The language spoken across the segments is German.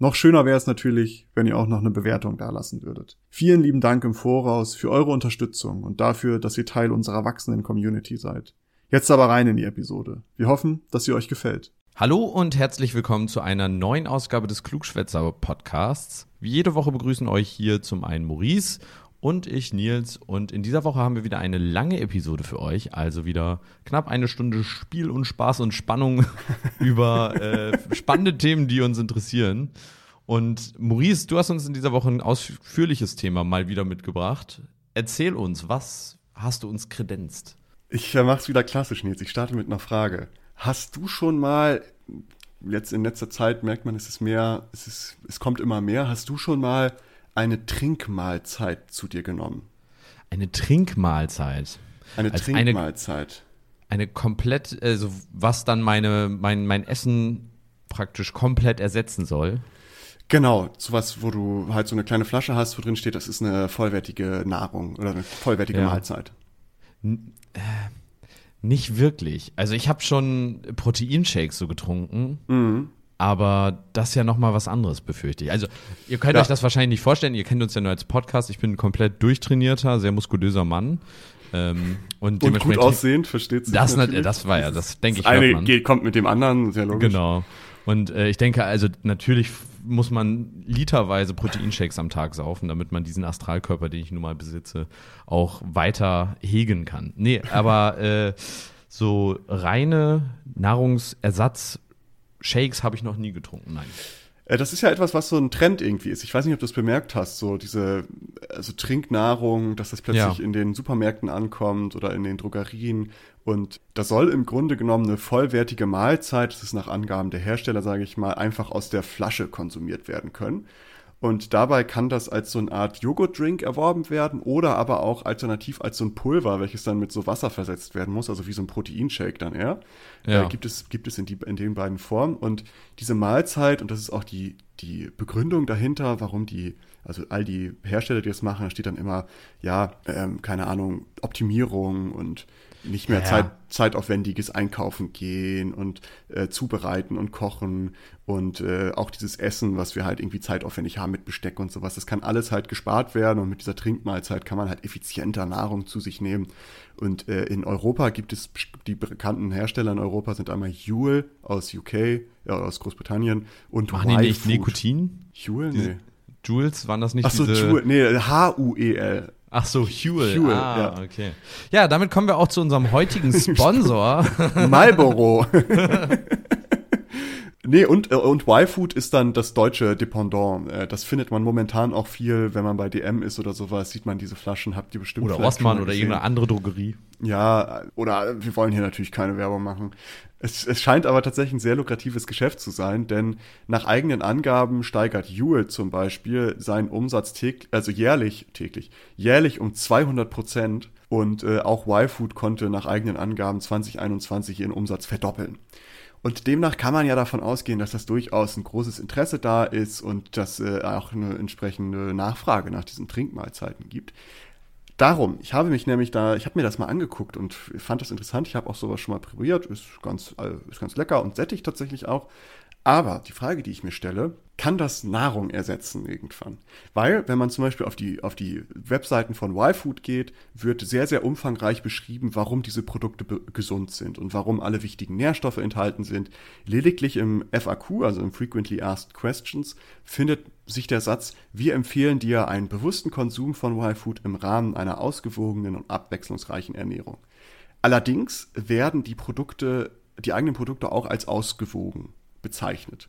Noch schöner wäre es natürlich, wenn ihr auch noch eine Bewertung dalassen würdet. Vielen lieben Dank im Voraus für eure Unterstützung und dafür, dass ihr Teil unserer wachsenden Community seid. Jetzt aber rein in die Episode. Wir hoffen, dass sie euch gefällt. Hallo und herzlich willkommen zu einer neuen Ausgabe des Klugschwätzer Podcasts. Wie jede Woche begrüßen euch hier zum einen Maurice und ich Nils. Und in dieser Woche haben wir wieder eine lange Episode für euch. Also wieder knapp eine Stunde Spiel und Spaß und Spannung über äh, spannende Themen, die uns interessieren. Und Maurice, du hast uns in dieser Woche ein ausführliches Thema mal wieder mitgebracht. Erzähl uns, was hast du uns kredenzt? Ich mach's wieder klassisch, Nils. Ich starte mit einer Frage. Hast du schon mal, jetzt in letzter Zeit merkt man, es ist mehr, es ist, es kommt immer mehr, hast du schon mal eine Trinkmahlzeit zu dir genommen? Eine Trinkmahlzeit? Eine Als Trinkmahlzeit. Eine, eine komplett, also was dann meine, mein, mein Essen praktisch komplett ersetzen soll. Genau, sowas, wo du halt so eine kleine Flasche hast, wo drin steht, das ist eine vollwertige Nahrung oder eine vollwertige Ja. Mahlzeit. Nicht wirklich. Also ich habe schon Proteinshakes so getrunken, Mhm. Aber das ist ja noch mal was anderes, befürchte ich. Also ihr könnt Ja. euch das wahrscheinlich nicht vorstellen. Ihr kennt uns ja nur als Podcast. Ich bin ein komplett durchtrainierter, sehr muskulöser Mann. Ähm, und, Und gut aussehend, versteht sich Das, natürlich. nat- das war ja, das denke ich, Das eine geht, kommt mit dem anderen, sehr logisch. Genau. Und äh, ich denke, also natürlich muss man literweise Proteinshakes am Tag saufen, damit man diesen Astralkörper, den ich nun mal besitze, auch weiter hegen kann. Nee, aber äh, so reine Nahrungsersatz-Shakes habe ich noch nie getrunken, nein. Äh, Das ist ja etwas, was so ein Trend irgendwie ist. Ich weiß nicht, ob du es bemerkt hast, so diese also Trinknahrung, dass das plötzlich Ja. in den Supermärkten ankommt oder in den Drogerien. Und das soll im Grunde genommen eine vollwertige Mahlzeit, das ist nach Angaben der Hersteller, sage ich mal, einfach aus der Flasche konsumiert werden können. Und dabei kann das als so eine Art Joghurtdrink erworben werden oder aber auch alternativ als so ein Pulver, welches dann mit so Wasser versetzt werden muss, also wie so ein Proteinshake dann eher. Ja. Äh, gibt es, gibt es in, die, in den beiden Formen. Und diese Mahlzeit, und das ist auch die, die Begründung dahinter, warum die, also all die Hersteller, die das machen, da steht dann immer, ja, ähm, keine Ahnung, Optimierung und nicht mehr Ja. Zeit, zeitaufwendiges Einkaufen gehen und äh, zubereiten und kochen und äh, auch dieses Essen, was wir halt irgendwie zeitaufwendig haben mit Besteck und sowas, das kann alles halt gespart werden und mit dieser Trinkmahlzeit kann man halt effizienter Nahrung zu sich nehmen. Und äh, in Europa gibt es die bekannten Hersteller in Europa sind einmal Huel aus UK, ja, aus Großbritannien und Machen die nicht. Nikotin? Huel? Nee. Jules, waren das nicht Ach so, diese... Huel, nee, H-U-E-L. Ach so, Huel. Huel, ah, ja. okay. Ja, damit kommen wir auch zu unserem heutigen Sponsor. Marlboro. nee, und, äh, und Y-Food ist dann das deutsche Dependant. Äh, Das findet man momentan auch viel, wenn man bei DM ist oder sowas, sieht man diese Flaschen, habt ihr bestimmt oder Rossmann oder irgendeine andere Drogerie. Ja, oder wir wollen hier natürlich keine Werbung machen. Es, es scheint aber tatsächlich ein sehr lukratives Geschäft zu sein, denn nach eigenen Angaben steigert Huel zum Beispiel seinen Umsatz täglich, also jährlich, täglich, jährlich um 200 Prozent und äh, auch Y-Food konnte nach eigenen Angaben 2021 ihren Umsatz verdoppeln. Und demnach kann man ja davon ausgehen, dass das durchaus ein großes Interesse da ist und dass äh, auch eine entsprechende Nachfrage nach diesen Trinkmahlzeiten gibt. Darum, ich habe mich nämlich da, ich habe mir das mal angeguckt und fand das interessant. Ich habe auch sowas schon mal probiert, ist ganz, äh, ist ganz lecker und sättigt tatsächlich auch. Aber die Frage, die ich mir stelle, kann das Nahrung ersetzen irgendwann? Weil, wenn man zum Beispiel auf die, auf die Webseiten von Y-Food geht, wird sehr, sehr umfangreich beschrieben, warum diese Produkte gesund sind und warum alle wichtigen Nährstoffe enthalten sind. Lediglich im FAQ, also im Frequently Asked Questions, findet sich der Satz, wir empfehlen dir einen bewussten Konsum von Y-Food im Rahmen einer ausgewogenen und abwechslungsreichen Ernährung. Allerdings werden die Produkte, die eigenen Produkte auch als ausgewogen bezeichnet.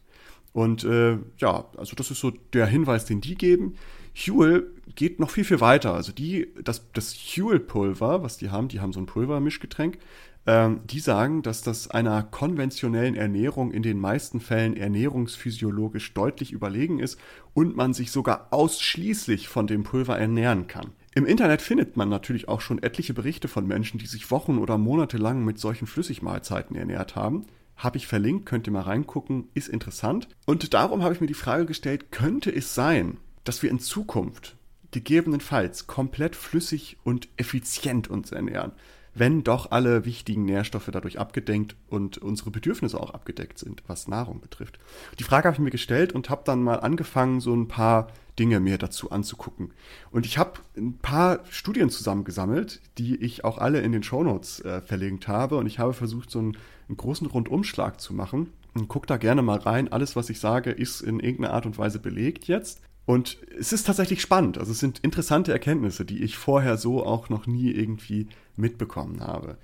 Und äh, ja, also das ist so der Hinweis, den die geben. Huel geht noch viel, viel weiter. Also die, das, das Huel-Pulver, was die haben, die haben so ein Pulvermischgetränk, ähm, die sagen, dass das einer konventionellen Ernährung in den meisten Fällen ernährungsphysiologisch deutlich überlegen ist und man sich sogar ausschließlich von dem Pulver ernähren kann. Im Internet findet man natürlich auch schon etliche Berichte von Menschen, die sich Wochen oder Monate lang mit solchen Flüssigmahlzeiten ernährt haben. Habe ich verlinkt, könnt ihr mal reingucken, ist interessant. Und darum habe ich mir die Frage gestellt, könnte es sein, dass wir in Zukunft gegebenenfalls komplett flüssig und effizient uns ernähren? wenn doch alle wichtigen Nährstoffe dadurch abgedeckt und unsere Bedürfnisse auch abgedeckt sind, was Nahrung betrifft. Die Frage habe ich mir gestellt und habe dann mal angefangen, so ein paar Dinge mir dazu anzugucken. Und ich habe ein paar Studien zusammengesammelt, die ich auch alle in den Shownotes äh, verlinkt habe. Und ich habe versucht, so einen, einen großen Rundumschlag zu machen. Und guck da gerne mal rein. Alles, was ich sage, ist in irgendeiner Art und Weise belegt jetzt. Und es ist tatsächlich spannend. Also es sind interessante Erkenntnisse, die ich vorher so auch noch nie irgendwie mitbekommen habe.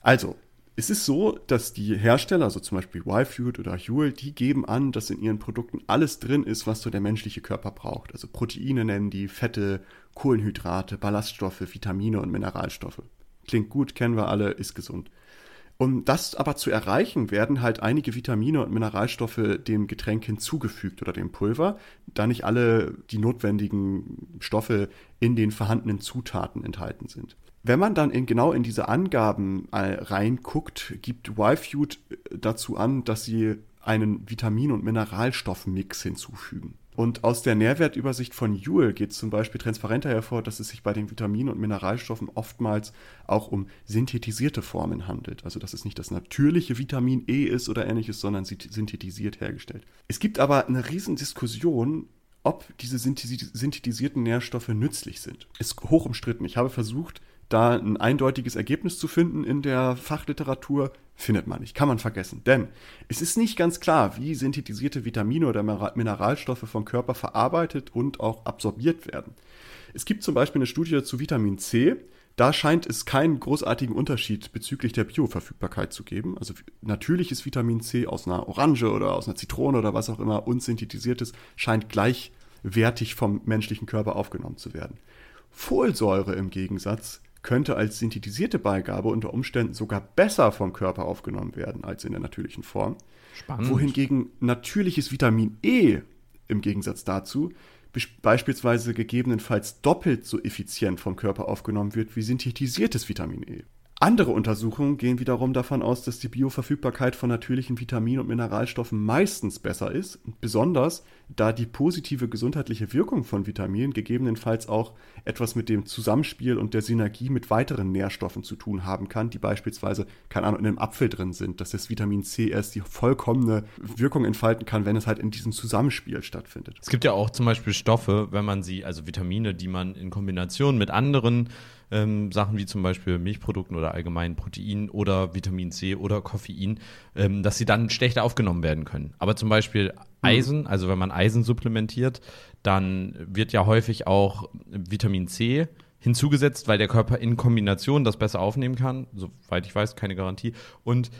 Also, es ist so, dass die Hersteller, also zum Beispiel YFood oder Huel, die geben an, dass in ihren Produkten alles drin ist, was so der menschliche Körper braucht. Also Proteine nennen die, Fette, Kohlenhydrate, Ballaststoffe, Vitamine und Mineralstoffe. Klingt gut, kennen wir alle, ist gesund. Um das aber zu erreichen, werden halt einige Vitamine und Mineralstoffe dem Getränk hinzugefügt oder dem Pulver, da nicht alle die notwendigen Stoffe in den vorhandenen Zutaten enthalten sind. Wenn man dann in, genau in diese Angaben äh, reinguckt, gibt YFood dazu an, dass sie einen Vitamin- und Mineralstoffmix hinzufügen. Und aus der Nährwertübersicht von Juul geht zum Beispiel transparenter hervor, dass es sich bei den Vitaminen und Mineralstoffen oftmals auch um synthetisierte Formen handelt. Also dass es nicht das natürliche Vitamin E ist oder ähnliches, sondern synthetisiert hergestellt. Es gibt aber eine Riesendiskussion, ob diese synthetisierten Nährstoffe nützlich sind. Ist hoch umstritten. Ich habe versucht, da ein eindeutiges Ergebnis zu finden in der Fachliteratur, findet man nicht, kann man vergessen. Denn es ist nicht ganz klar, wie synthetisierte Vitamine oder Mineralstoffe vom Körper verarbeitet und auch absorbiert werden. Es gibt zum Beispiel eine Studie zu Vitamin C, da scheint es keinen großartigen Unterschied bezüglich der Bioverfügbarkeit zu geben. Also natürliches Vitamin C aus einer Orange oder aus einer Zitrone oder was auch immer und synthetisiertes scheint gleichwertig vom menschlichen Körper aufgenommen zu werden. Folsäure im Gegensatz könnte als synthetisierte Beigabe unter Umständen sogar besser vom Körper aufgenommen werden als in der natürlichen Form. Spannend. Wohingegen natürliches Vitamin E im Gegensatz dazu beispielsweise gegebenenfalls doppelt so effizient vom Körper aufgenommen wird wie synthetisiertes Vitamin E. Andere Untersuchungen gehen wiederum davon aus, dass die Bioverfügbarkeit von natürlichen Vitaminen und Mineralstoffen meistens besser ist, besonders da die positive gesundheitliche Wirkung von Vitaminen gegebenenfalls auch etwas mit dem Zusammenspiel und der Synergie mit weiteren Nährstoffen zu tun haben kann, die beispielsweise, keine Ahnung, in einem Apfel drin sind, dass das Vitamin C erst die vollkommene Wirkung entfalten kann, wenn es halt in diesem Zusammenspiel stattfindet. Es gibt ja auch zum Beispiel Stoffe, wenn man sie, also Vitamine, die man in Kombination mit anderen ähm, Sachen wie zum Beispiel Milchprodukten oder allgemein Protein oder Vitamin C oder Koffein, ähm, dass sie dann schlechter aufgenommen werden können. Aber zum Beispiel mhm. Eisen, also wenn man Eisen supplementiert, dann wird ja häufig auch Vitamin C hinzugesetzt, weil der Körper in Kombination das besser aufnehmen kann. Soweit ich weiß, keine Garantie. Und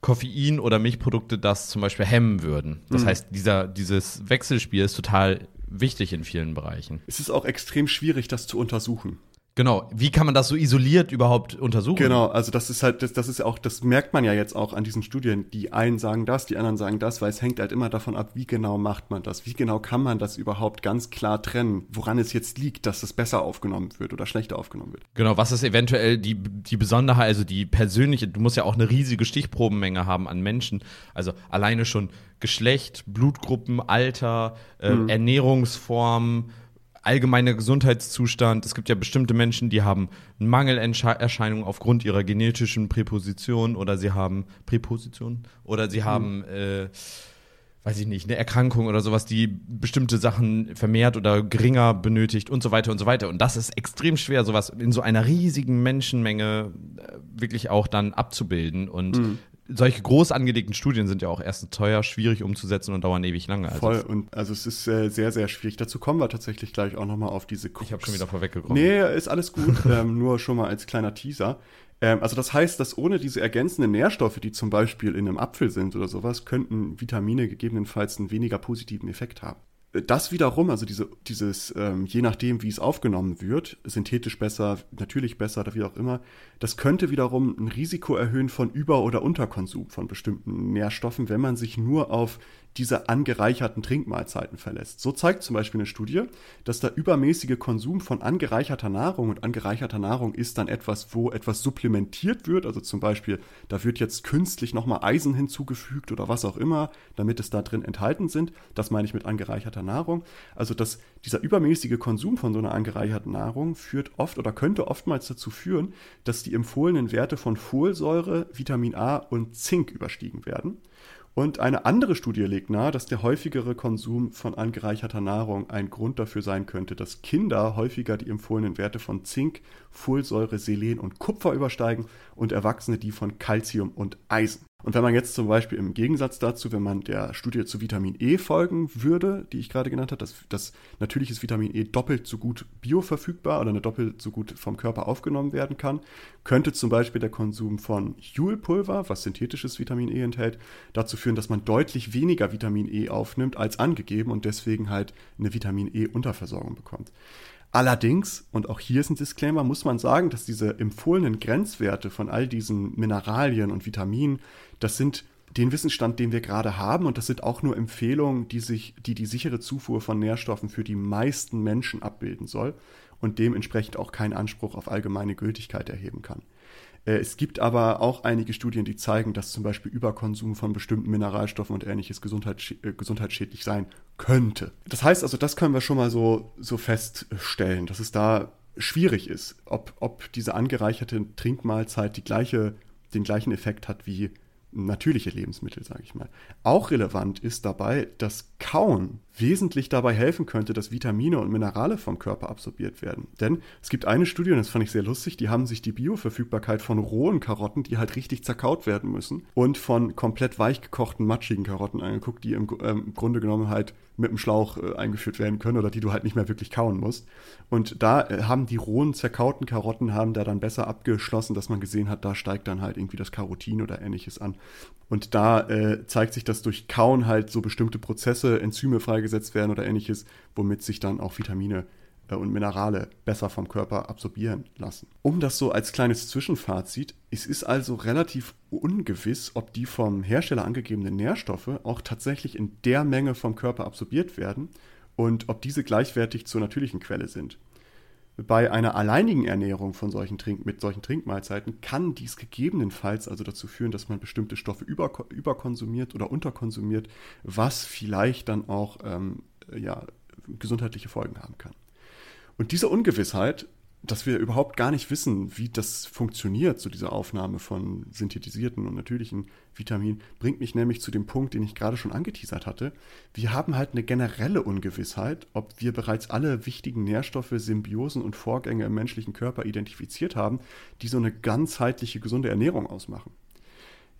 Koffein oder Milchprodukte das zum Beispiel hemmen würden. Das mhm. heißt, dieser, dieses Wechselspiel ist total wichtig in vielen Bereichen. Es ist auch extrem schwierig, das zu untersuchen. Genau, wie kann man das so isoliert überhaupt untersuchen? Genau, also das ist halt, das, das ist auch, das merkt man ja jetzt auch an diesen Studien. Die einen sagen das, die anderen sagen das, weil es hängt halt immer davon ab, wie genau macht man das, wie genau kann man das überhaupt ganz klar trennen, woran es jetzt liegt, dass es besser aufgenommen wird oder schlechter aufgenommen wird. Genau, was ist eventuell die, die Besonderheit, also die persönliche, du musst ja auch eine riesige Stichprobenmenge haben an Menschen, also alleine schon Geschlecht, Blutgruppen, Alter, äh, mhm. Ernährungsform, allgemeiner Gesundheitszustand. Es gibt ja bestimmte Menschen, die haben Mangelerscheinungen aufgrund ihrer genetischen Präposition oder sie haben Präposition oder sie haben, äh, weiß ich nicht, eine Erkrankung oder sowas, die bestimmte Sachen vermehrt oder geringer benötigt und so weiter und so weiter. Und das ist extrem schwer, sowas in so einer riesigen Menschenmenge äh, wirklich auch dann abzubilden. Und mhm solche groß angelegten Studien sind ja auch erstens teuer, schwierig umzusetzen und dauern ewig lange. Also Voll, und also es ist äh, sehr, sehr schwierig. Dazu kommen wir tatsächlich gleich auch nochmal auf diese Cooks. Ich habe schon wieder vorweggekommen. Nee, ist alles gut, ähm, nur schon mal als kleiner Teaser. Ähm, also das heißt, dass ohne diese ergänzenden Nährstoffe, die zum Beispiel in einem Apfel sind oder sowas, könnten Vitamine gegebenenfalls einen weniger positiven Effekt haben das wiederum, also diese, dieses, ähm, je nachdem, wie es aufgenommen wird, synthetisch besser, natürlich besser oder wie auch immer, das könnte wiederum ein Risiko erhöhen von Über- oder Unterkonsum von bestimmten Nährstoffen, wenn man sich nur auf diese angereicherten Trinkmahlzeiten verlässt. So zeigt zum Beispiel eine Studie, dass der übermäßige Konsum von angereicherter Nahrung und angereicherter Nahrung ist dann etwas, wo etwas supplementiert wird. Also zum Beispiel, da wird jetzt künstlich nochmal Eisen hinzugefügt oder was auch immer, damit es da drin enthalten sind. Das meine ich mit angereicherter Nahrung. Also dass dieser übermäßige Konsum von so einer angereicherten Nahrung führt oft oder könnte oftmals dazu führen, dass die empfohlenen Werte von Folsäure, Vitamin A und Zink überstiegen werden. Und eine andere Studie legt nahe, dass der häufigere Konsum von angereicherter Nahrung ein Grund dafür sein könnte, dass Kinder häufiger die empfohlenen Werte von Zink, Folsäure, Selen und Kupfer übersteigen und Erwachsene die von Calcium und Eisen. Und wenn man jetzt zum Beispiel im Gegensatz dazu, wenn man der Studie zu Vitamin E folgen würde, die ich gerade genannt habe, dass, dass natürliches Vitamin E doppelt so gut bioverfügbar oder doppelt so gut vom Körper aufgenommen werden kann, könnte zum Beispiel der Konsum von Huel-Pulver, was synthetisches Vitamin E enthält, dazu führen, dass man deutlich weniger Vitamin E aufnimmt als angegeben und deswegen halt eine Vitamin E-Unterversorgung bekommt. Allerdings, und auch hier ist ein Disclaimer, muss man sagen, dass diese empfohlenen Grenzwerte von all diesen Mineralien und Vitaminen, das sind den Wissensstand, den wir gerade haben, und das sind auch nur Empfehlungen, die sich, die die sichere Zufuhr von Nährstoffen für die meisten Menschen abbilden soll und dementsprechend auch keinen Anspruch auf allgemeine Gültigkeit erheben kann. Äh, es gibt aber auch einige Studien, die zeigen, dass zum Beispiel Überkonsum von bestimmten Mineralstoffen und ähnliches äh, gesundheitsschädlich sein könnte. Das heißt also, das können wir schon mal so, so feststellen, dass es da schwierig ist, ob, ob diese angereicherte Trinkmahlzeit die gleiche, den gleichen Effekt hat wie natürliche Lebensmittel, sage ich mal. Auch relevant ist dabei, dass Kauen wesentlich dabei helfen könnte, dass Vitamine und Minerale vom Körper absorbiert werden. Denn es gibt eine Studie, und das fand ich sehr lustig, die haben sich die Bioverfügbarkeit von rohen Karotten, die halt richtig zerkaut werden müssen, und von komplett weich gekochten, matschigen Karotten angeguckt, die im, äh, im Grunde genommen halt mit dem Schlauch äh, eingeführt werden können oder die du halt nicht mehr wirklich kauen musst. Und da äh, haben die rohen, zerkauten Karotten haben da dann besser abgeschlossen, dass man gesehen hat, da steigt dann halt irgendwie das Karotin oder ähnliches an. Und da äh, zeigt sich, dass durch Kauen halt so bestimmte Prozesse, Enzyme freigesetzt werden oder ähnliches, womit sich dann auch Vitamine äh, und Minerale besser vom Körper absorbieren lassen. Um das so als kleines Zwischenfazit, es ist also relativ ungewiss, ob die vom Hersteller angegebenen Nährstoffe auch tatsächlich in der Menge vom Körper absorbiert werden und ob diese gleichwertig zur natürlichen Quelle sind. Bei einer alleinigen Ernährung von solchen Trink mit solchen Trinkmahlzeiten kann dies gegebenenfalls also dazu führen, dass man bestimmte Stoffe über, überkonsumiert oder unterkonsumiert, was vielleicht dann auch ähm, ja, gesundheitliche Folgen haben kann. Und diese Ungewissheit dass wir überhaupt gar nicht wissen, wie das funktioniert, so diese Aufnahme von synthetisierten und natürlichen Vitaminen, bringt mich nämlich zu dem Punkt, den ich gerade schon angeteasert hatte. Wir haben halt eine generelle Ungewissheit, ob wir bereits alle wichtigen Nährstoffe, Symbiosen und Vorgänge im menschlichen Körper identifiziert haben, die so eine ganzheitliche, gesunde Ernährung ausmachen.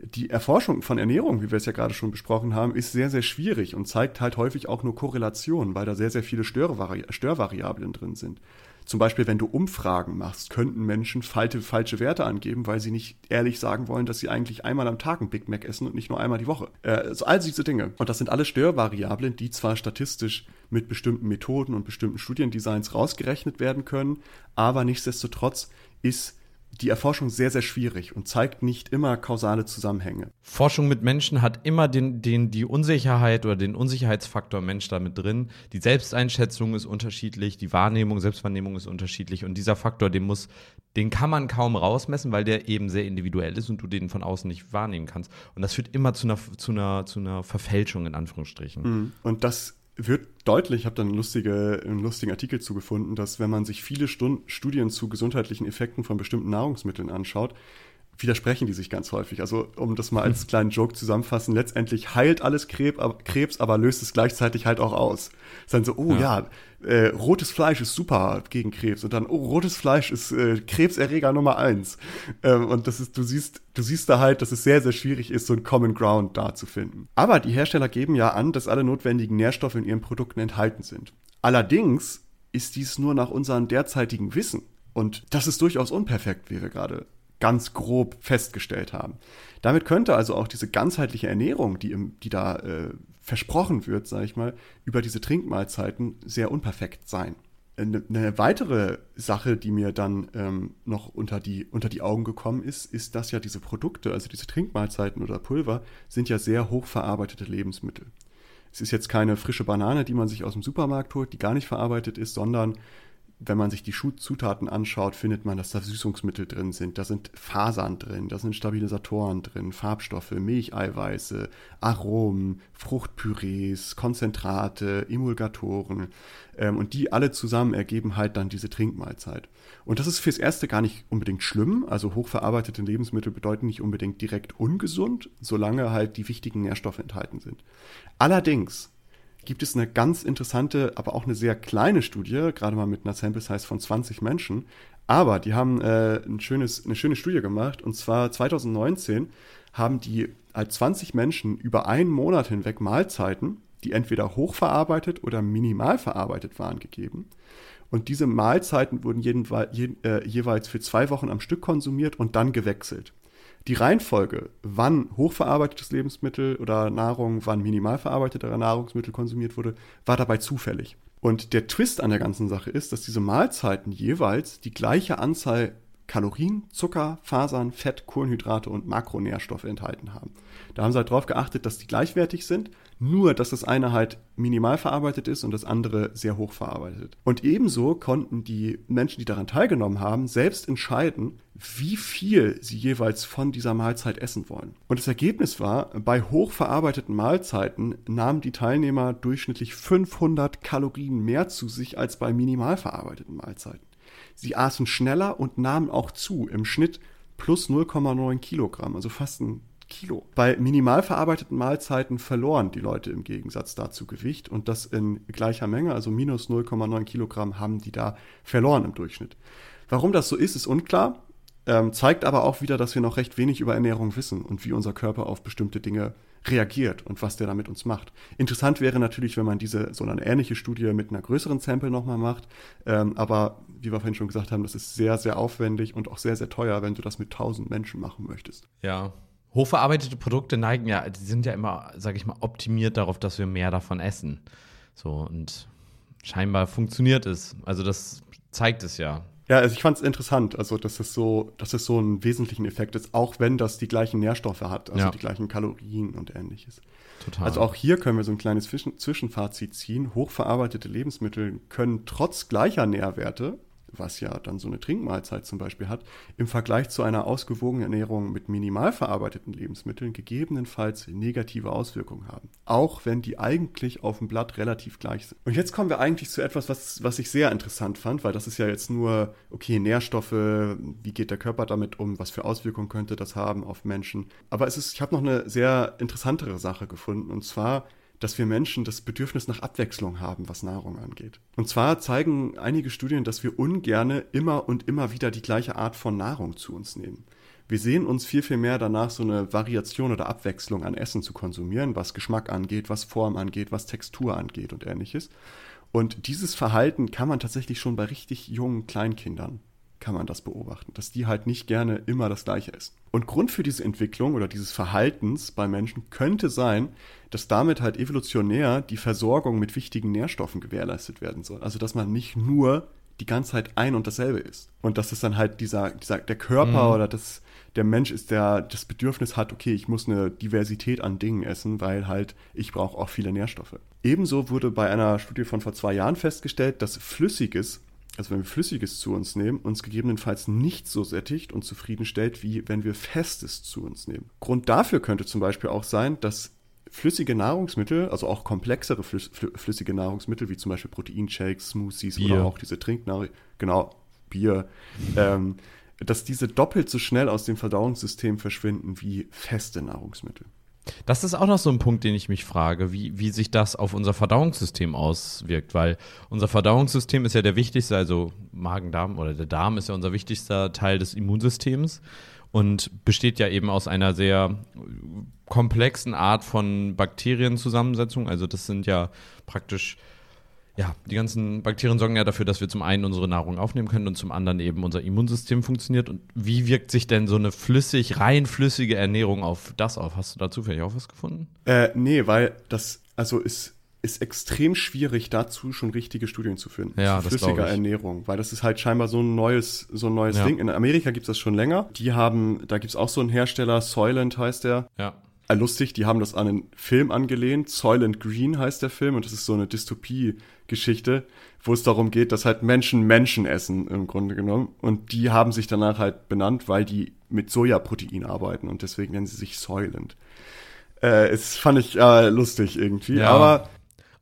Die Erforschung von Ernährung, wie wir es ja gerade schon besprochen haben, ist sehr, sehr schwierig und zeigt halt häufig auch nur Korrelationen, weil da sehr, sehr viele Störvari Störvariablen drin sind. Zum Beispiel, wenn du Umfragen machst, könnten Menschen falte, falsche Werte angeben, weil sie nicht ehrlich sagen wollen, dass sie eigentlich einmal am Tag ein Big Mac essen und nicht nur einmal die Woche. Äh, also all diese Dinge. Und das sind alle Störvariablen, die zwar statistisch mit bestimmten Methoden und bestimmten Studiendesigns rausgerechnet werden können, aber nichtsdestotrotz ist die Erforschung sehr, sehr schwierig und zeigt nicht immer kausale Zusammenhänge. Forschung mit Menschen hat immer den, den, die Unsicherheit oder den Unsicherheitsfaktor Mensch damit drin. Die Selbsteinschätzung ist unterschiedlich, die Wahrnehmung, Selbstwahrnehmung ist unterschiedlich und dieser Faktor, den muss, den kann man kaum rausmessen, weil der eben sehr individuell ist und du den von außen nicht wahrnehmen kannst. Und das führt immer zu einer, zu einer, zu einer Verfälschung in Anführungsstrichen. Mhm. Und das wird deutlich, ich habe da einen, lustige, einen lustigen Artikel zugefunden, dass wenn man sich viele Stunden, Studien zu gesundheitlichen Effekten von bestimmten Nahrungsmitteln anschaut, widersprechen die sich ganz häufig. Also um das mal als kleinen Joke zusammenfassen, letztendlich heilt alles Krebs, aber löst es gleichzeitig halt auch aus. Es ist dann so, oh ja, ja äh, rotes Fleisch ist super gegen Krebs und dann, oh, rotes Fleisch ist äh, Krebserreger Nummer eins. Ähm, und das ist, du siehst, du siehst da halt, dass es sehr, sehr schwierig ist, so einen Common Ground da zu finden. Aber die Hersteller geben ja an, dass alle notwendigen Nährstoffe in ihren Produkten enthalten sind. Allerdings ist dies nur nach unserem derzeitigen Wissen. Und das ist durchaus unperfekt, wir gerade ganz grob festgestellt haben. Damit könnte also auch diese ganzheitliche Ernährung, die, im, die da äh, versprochen wird, sage ich mal, über diese Trinkmahlzeiten sehr unperfekt sein. Eine, eine weitere Sache, die mir dann ähm, noch unter die, unter die Augen gekommen ist, ist, dass ja diese Produkte, also diese Trinkmahlzeiten oder Pulver, sind ja sehr hochverarbeitete Lebensmittel. Es ist jetzt keine frische Banane, die man sich aus dem Supermarkt holt, die gar nicht verarbeitet ist, sondern wenn man sich die Zutaten anschaut, findet man, dass da Süßungsmittel drin sind, da sind Fasern drin, da sind Stabilisatoren drin, Farbstoffe, Milcheiweiße, Aromen, Fruchtpürees, Konzentrate, Emulgatoren ähm, und die alle zusammen ergeben halt dann diese Trinkmahlzeit. Und das ist fürs Erste gar nicht unbedingt schlimm, also hochverarbeitete Lebensmittel bedeuten nicht unbedingt direkt ungesund, solange halt die wichtigen Nährstoffe enthalten sind. Allerdings gibt es eine ganz interessante, aber auch eine sehr kleine Studie, gerade mal mit einer Sample Size von 20 Menschen. Aber die haben äh, ein schönes, eine schöne Studie gemacht. Und zwar 2019 haben die als 20 Menschen über einen Monat hinweg Mahlzeiten, die entweder hochverarbeitet oder minimal verarbeitet waren, gegeben. Und diese Mahlzeiten wurden jeden, je, äh, jeweils für zwei Wochen am Stück konsumiert und dann gewechselt. Die Reihenfolge, wann hochverarbeitetes Lebensmittel oder Nahrung, wann minimal verarbeitetere Nahrungsmittel konsumiert wurde, war dabei zufällig. Und der Twist an der ganzen Sache ist, dass diese Mahlzeiten jeweils die gleiche Anzahl Kalorien, Zucker, Fasern, Fett, Kohlenhydrate und Makronährstoffe enthalten haben. Da haben sie halt darauf geachtet, dass die gleichwertig sind, nur dass das eine halt minimal verarbeitet ist und das andere sehr hoch verarbeitet. Und ebenso konnten die Menschen, die daran teilgenommen haben, selbst entscheiden, wie viel sie jeweils von dieser Mahlzeit essen wollen. Und das Ergebnis war, bei hoch verarbeiteten Mahlzeiten nahmen die Teilnehmer durchschnittlich 500 Kalorien mehr zu sich als bei minimal verarbeiteten Mahlzeiten. Sie aßen schneller und nahmen auch zu, im Schnitt plus 0,9 Kilogramm, also fast ein Kilo. Bei minimal verarbeiteten Mahlzeiten verloren die Leute im Gegensatz dazu Gewicht und das in gleicher Menge, also minus 0,9 Kilogramm haben die da verloren im Durchschnitt. Warum das so ist, ist unklar, ähm, zeigt aber auch wieder, dass wir noch recht wenig über Ernährung wissen und wie unser Körper auf bestimmte Dinge reagiert und was der da mit uns macht. Interessant wäre natürlich, wenn man diese so eine ähnliche Studie mit einer größeren Sample nochmal macht. Ähm, aber wie wir vorhin schon gesagt haben, das ist sehr, sehr aufwendig und auch sehr, sehr teuer, wenn du das mit 1000 Menschen machen möchtest. Ja. Hochverarbeitete Produkte neigen ja, die sind ja immer, sage ich mal, optimiert darauf, dass wir mehr davon essen. So und scheinbar funktioniert es. Also das zeigt es ja. Ja, also ich fand es interessant, also dass es so, dass es so einen wesentlichen Effekt ist, auch wenn das die gleichen Nährstoffe hat, also ja. die gleichen Kalorien und ähnliches. Total. Also auch hier können wir so ein kleines Zwischenfazit ziehen. Hochverarbeitete Lebensmittel können trotz gleicher Nährwerte was ja dann so eine Trinkmahlzeit zum Beispiel hat, im Vergleich zu einer ausgewogenen Ernährung mit minimal verarbeiteten Lebensmitteln gegebenenfalls negative Auswirkungen haben. Auch wenn die eigentlich auf dem Blatt relativ gleich sind. Und jetzt kommen wir eigentlich zu etwas, was, was ich sehr interessant fand, weil das ist ja jetzt nur, okay, Nährstoffe, wie geht der Körper damit um, was für Auswirkungen könnte das haben auf Menschen. Aber es ist, ich habe noch eine sehr interessantere Sache gefunden und zwar dass wir Menschen das Bedürfnis nach Abwechslung haben, was Nahrung angeht. Und zwar zeigen einige Studien, dass wir ungerne immer und immer wieder die gleiche Art von Nahrung zu uns nehmen. Wir sehen uns viel, viel mehr danach, so eine Variation oder Abwechslung an Essen zu konsumieren, was Geschmack angeht, was Form angeht, was Textur angeht und ähnliches. Und dieses Verhalten kann man tatsächlich schon bei richtig jungen Kleinkindern kann man das beobachten, dass die halt nicht gerne immer das Gleiche essen. Und Grund für diese Entwicklung oder dieses Verhaltens bei Menschen könnte sein, dass damit halt evolutionär die Versorgung mit wichtigen Nährstoffen gewährleistet werden soll. Also dass man nicht nur die ganze Zeit ein und dasselbe ist. Und dass es dann halt dieser, dieser der Körper mhm. oder das, der Mensch ist, der das Bedürfnis hat, okay, ich muss eine Diversität an Dingen essen, weil halt ich brauche auch viele Nährstoffe. Ebenso wurde bei einer Studie von vor zwei Jahren festgestellt, dass Flüssiges also wenn wir Flüssiges zu uns nehmen, uns gegebenenfalls nicht so sättigt und zufriedenstellt, wie wenn wir Festes zu uns nehmen. Grund dafür könnte zum Beispiel auch sein, dass flüssige Nahrungsmittel, also auch komplexere flüssige Nahrungsmittel, wie zum Beispiel Proteinshakes, Smoothies Bier. oder auch diese Trinknahrung, genau, Bier, ähm, dass diese doppelt so schnell aus dem Verdauungssystem verschwinden wie feste Nahrungsmittel. Das ist auch noch so ein Punkt, den ich mich frage, wie, wie sich das auf unser Verdauungssystem auswirkt, weil unser Verdauungssystem ist ja der wichtigste, also Magen-Darm oder der Darm ist ja unser wichtigster Teil des Immunsystems und besteht ja eben aus einer sehr komplexen Art von Bakterienzusammensetzung. Also das sind ja praktisch ja, die ganzen Bakterien sorgen ja dafür, dass wir zum einen unsere Nahrung aufnehmen können und zum anderen eben unser Immunsystem funktioniert. Und wie wirkt sich denn so eine flüssig, rein flüssige Ernährung auf das auf? Hast du da zufällig auch was gefunden? Äh, nee, weil das, also ist, ist extrem schwierig, dazu schon richtige Studien zu finden. Ja, zu flüssiger Ernährung, weil das ist halt scheinbar so ein neues, so ein neues ja. Ding. In Amerika gibt es das schon länger. Die haben, da gibt es auch so einen Hersteller, Soylent heißt der. Ja lustig, die haben das an einen Film angelehnt. Soylent Green heißt der Film und das ist so eine Dystopie-Geschichte, wo es darum geht, dass halt Menschen Menschen essen im Grunde genommen. Und die haben sich danach halt benannt, weil die mit Sojaprotein arbeiten und deswegen nennen sie sich Soylent. Äh, es fand ich äh, lustig irgendwie, Ja. aber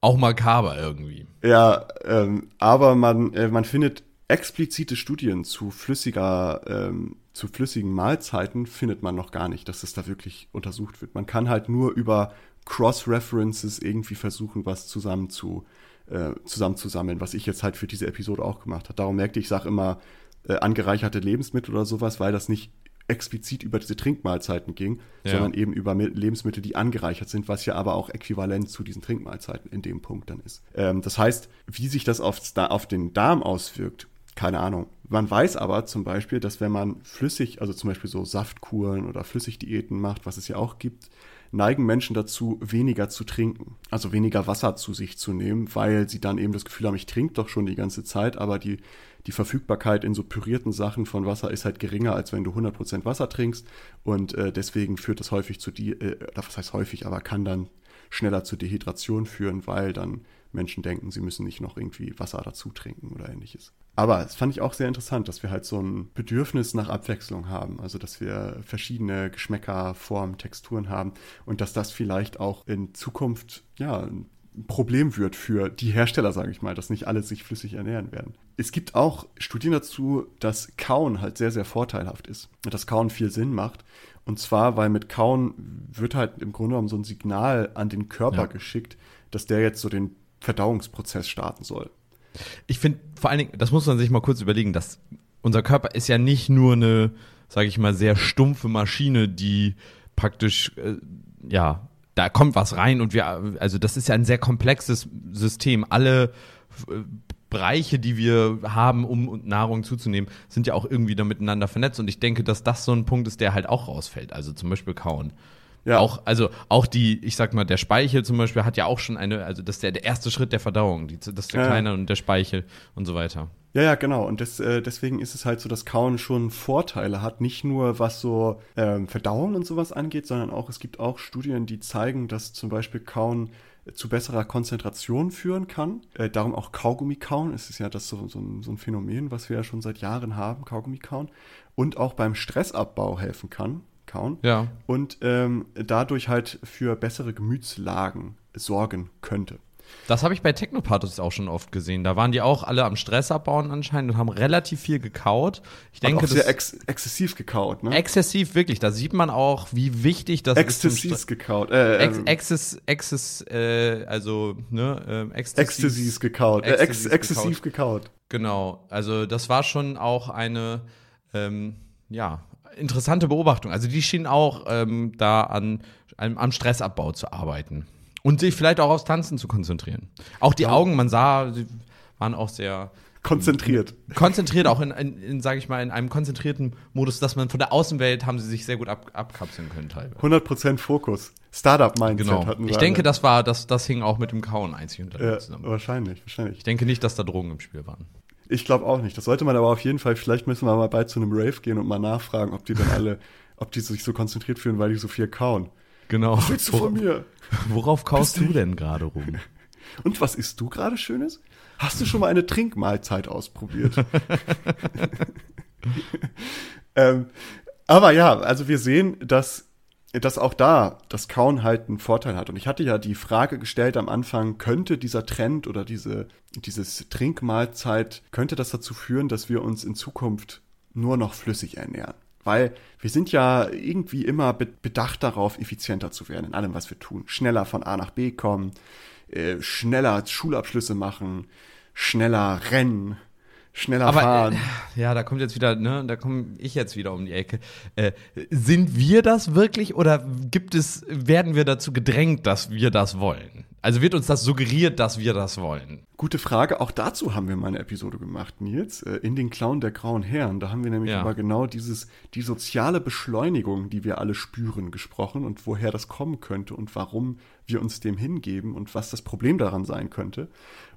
Auch makaber irgendwie. ja, ähm, aber man, äh, man findet explizite Studien zu flüssiger, ähm, zu flüssigen Mahlzeiten findet man noch gar nicht, dass das da wirklich untersucht wird. Man kann halt nur über Cross-References irgendwie versuchen, was zusammen zu, äh, zusammenzusammeln, was ich jetzt halt für diese Episode auch gemacht habe. Darum merkte ich, ich sage immer äh, angereicherte Lebensmittel oder sowas, weil das nicht explizit über diese Trinkmahlzeiten ging, Ja. sondern eben über Mi- Lebensmittel, die angereichert sind, was ja aber auch äquivalent zu diesen Trinkmahlzeiten in dem Punkt dann ist. Ähm, das heißt, wie sich das aufs, Da- auf den Darm auswirkt, keine Ahnung. Man weiß aber zum Beispiel, dass wenn man flüssig, also zum Beispiel so Saftkuren oder Flüssigdiäten macht, was es ja auch gibt, neigen Menschen dazu, weniger zu trinken. Also weniger Wasser zu sich zu nehmen, weil sie dann eben das Gefühl haben, ich trinke doch schon die ganze Zeit, aber die, die Verfügbarkeit in so pürierten Sachen von Wasser ist halt geringer, als wenn du 100% Wasser trinkst. Und äh, deswegen führt das häufig zu, die, äh, was heißt häufig, aber kann dann schneller zu Dehydration führen, weil dann Menschen denken, sie müssen nicht noch irgendwie Wasser dazu trinken oder ähnliches. Aber es fand ich auch sehr interessant, dass wir halt so ein Bedürfnis nach Abwechslung haben. Also, dass wir verschiedene Geschmäcker, Formen, Texturen haben und dass das vielleicht auch in Zukunft, ja, ein Problem wird für die Hersteller, sage ich mal, dass nicht alle sich flüssig ernähren werden. Es gibt auch Studien dazu, dass Kauen halt sehr, sehr vorteilhaft ist. Und dass Kauen viel Sinn macht. Und zwar, weil mit Kauen wird halt im Grunde genommen so ein Signal an den Körper Ja. geschickt, dass der jetzt so den Verdauungsprozess starten soll. Ich finde vor allen Dingen, das muss man sich mal kurz überlegen, dass unser Körper ist ja nicht nur eine, sage ich mal, sehr stumpfe Maschine, die praktisch, äh, ja, da kommt was rein und wir, also das ist ja ein sehr komplexes System. Alle äh, Bereiche, die wir haben, um Nahrung zuzunehmen, sind ja auch irgendwie da miteinander vernetzt. Und ich denke, dass das so ein Punkt ist, der halt auch rausfällt. Also zum Beispiel Kauen. Ja. Auch, also auch die, ich sag mal, der Speichel zum Beispiel hat ja auch schon eine, also das ist der, der erste Schritt der Verdauung, die, das ist der Ja. kleine und der Speichel und so weiter. Ja, ja, genau. Und das, äh, deswegen ist es halt so, dass Kauen schon Vorteile hat. Nicht nur was so ähm, Verdauung und sowas angeht, sondern auch, es gibt auch Studien, die zeigen, dass zum Beispiel Kauen zu besserer Konzentration führen kann. Äh, darum auch Kaugummi kauen. Es ist ja das so, so, ein, so ein Phänomen, was wir ja schon seit Jahren haben, Kaugummi kauen. Und auch beim Stressabbau helfen kann, kauen. Ja. Und ähm, dadurch halt für bessere Gemütslagen sorgen könnte. Das habe ich bei Technopathos auch schon oft gesehen. Da waren die auch alle am Stress abbauen anscheinend und haben relativ viel gekaut. Ich Denke, denke, auch sehr ex exzessiv gekaut, ne? exzessiv wirklich. Da sieht man auch, wie wichtig das ist. Exzessiv Stre- gekaut. Äh, Ex, ähm, Exzess, Exzess, äh, also, ne, ähm, Ecstasy. Exzessiv gekaut. Äh, ex Exzessiv exzessiv gekaut. Genau, also das war schon auch eine, ähm, ja, interessante Beobachtung. Also die schienen auch ähm, da an, am, am Stressabbau zu arbeiten und sich vielleicht auch aufs Tanzen zu konzentrieren. Auch die Augen, man sah, sie waren auch sehr Konzentriert. konzentriert, auch in, in, in sage ich mal, in einem konzentrierten Modus, dass man von der Außenwelt haben sie sich sehr gut ab, abkapseln können teilweise. 100% Fokus. Startup-Mindset Genau. hatten wir Ich denke, alle. das war, das, das hing auch mit dem Kauen einzig und allein Ja, zusammen. wahrscheinlich, wahrscheinlich. Ich denke nicht, dass da Drogen im Spiel waren. Ich glaube auch nicht. Das sollte man aber auf jeden Fall, vielleicht müssen wir mal bald zu einem Rave gehen und mal nachfragen, ob die dann alle, ob die sich so konzentriert fühlen, weil die so viel kauen. Genau. Was willst du von mir? Worauf kaust Bist du du- denn gerade rum? Und was isst du gerade Schönes? Hast du schon mal eine Trinkmahlzeit ausprobiert? ähm, aber ja, also wir sehen, dass, dass auch da das Kauen halt einen Vorteil hat. Und ich hatte ja die Frage gestellt am Anfang, könnte dieser Trend oder diese, dieses Trinkmahlzeit, könnte das dazu führen, dass wir uns in Zukunft nur noch flüssig ernähren? Weil wir sind ja irgendwie immer be- bedacht darauf, effizienter zu werden in allem, was wir tun. Schneller von A nach B kommen, äh, schneller Schulabschlüsse machen, schneller rennen, schneller Aber fahren. äh, ja, da kommt jetzt wieder, ne, da komme ich jetzt wieder um die Ecke. Äh, sind wir das wirklich oder gibt es, werden wir dazu gedrängt, dass wir das wollen? Also wird uns das suggeriert, dass wir das wollen? Gute Frage. Auch dazu haben wir mal eine Episode gemacht, Nils, äh, in den Clown der grauen Herren. Da haben wir nämlich Ja. über genau dieses, die soziale Beschleunigung, die wir alle spüren, gesprochen und woher das kommen könnte und warum wir uns dem hingeben und was das Problem daran sein könnte.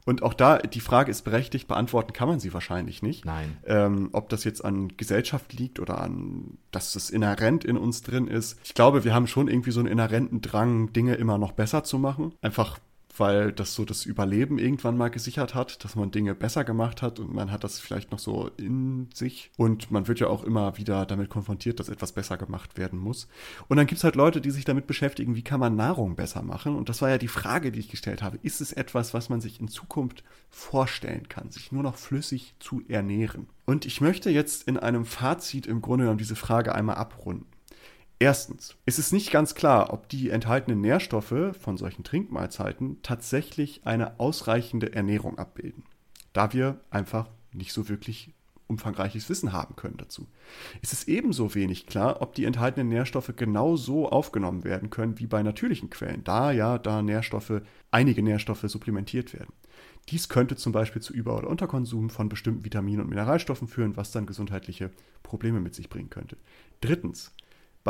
Und auch da, die Frage ist berechtigt, beantworten kann man sie wahrscheinlich nicht. Nein. Ähm, ob das jetzt an Gesellschaft liegt oder an, dass es inhärent in uns drin ist. Ich glaube, wir haben schon irgendwie so einen inhärenten Drang, Dinge immer noch besser zu machen. Einfach weil das so das Überleben irgendwann mal gesichert hat, dass man Dinge besser gemacht hat und man hat das vielleicht noch so in sich. Und man wird ja auch immer wieder damit konfrontiert, dass etwas besser gemacht werden muss. Und dann gibt's halt Leute, die sich damit beschäftigen, wie kann man Nahrung besser machen. Und das war ja die Frage, die ich gestellt habe. Ist es etwas, was man sich in Zukunft vorstellen kann, sich nur noch flüssig zu ernähren? Und ich möchte jetzt in einem Fazit im Grunde genommen diese Frage einmal abrunden. Erstens, es ist nicht ganz klar, ob die enthaltenen Nährstoffe von solchen Trinkmahlzeiten tatsächlich eine ausreichende Ernährung abbilden, da wir einfach nicht so wirklich umfangreiches Wissen haben können dazu. Es ist ebenso wenig klar, ob die enthaltenen Nährstoffe genau so aufgenommen werden können wie bei natürlichen Quellen, da ja da Nährstoffe, einige Nährstoffe supplementiert werden. Dies könnte zum Beispiel zu Über- oder Unterkonsum von bestimmten Vitaminen und Mineralstoffen führen, was dann gesundheitliche Probleme mit sich bringen könnte. Drittens,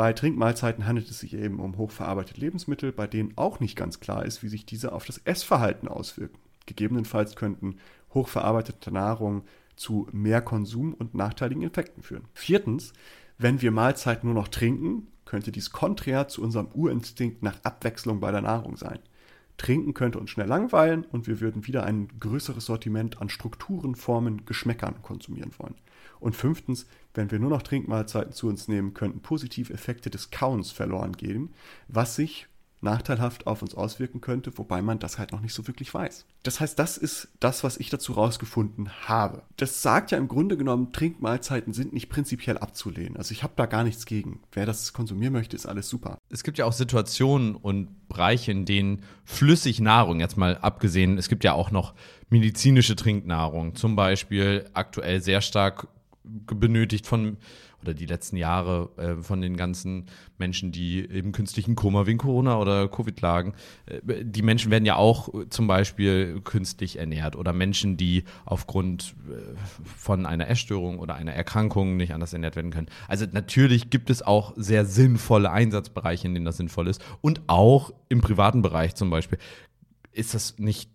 bei Trinkmahlzeiten handelt es sich eben um hochverarbeitete Lebensmittel, bei denen auch nicht ganz klar ist, wie sich diese auf das Essverhalten auswirken. Gegebenenfalls könnten hochverarbeitete Nahrung zu mehr Konsum und nachteiligen Effekten führen. Viertens, wenn wir Mahlzeiten nur noch trinken, könnte dies konträr zu unserem Urinstinkt nach Abwechslung bei der Nahrung sein. Trinken könnte uns schnell langweilen und wir würden wieder ein größeres Sortiment an Strukturen, Formen, Geschmäckern konsumieren wollen. Und fünftens, wenn wir nur noch Trinkmahlzeiten zu uns nehmen, könnten positive Effekte des Kauens verloren gehen, was sich nachteilhaft auf uns auswirken könnte, wobei man das halt noch nicht so wirklich weiß. Das heißt, das ist das, was ich dazu rausgefunden habe. Das sagt ja im Grunde genommen, Trinkmahlzeiten sind nicht prinzipiell abzulehnen. Also ich habe da gar nichts gegen. Wer das konsumieren möchte, ist alles super. Es gibt ja auch Situationen und Bereiche, in denen flüssig Nahrung, jetzt mal abgesehen, es gibt ja auch noch medizinische Trinknahrung, zum Beispiel aktuell sehr stark benötigt von, oder die letzten Jahre äh, von den ganzen Menschen, die im künstlichen Koma wegen Corona oder Covid lagen. Äh, die Menschen werden ja auch zum Beispiel künstlich ernährt oder Menschen, die aufgrund äh, von einer Essstörung oder einer Erkrankung nicht anders ernährt werden können. Also natürlich gibt es auch sehr sinnvolle Einsatzbereiche, in denen das sinnvoll ist. Und auch im privaten Bereich zum Beispiel ist das nicht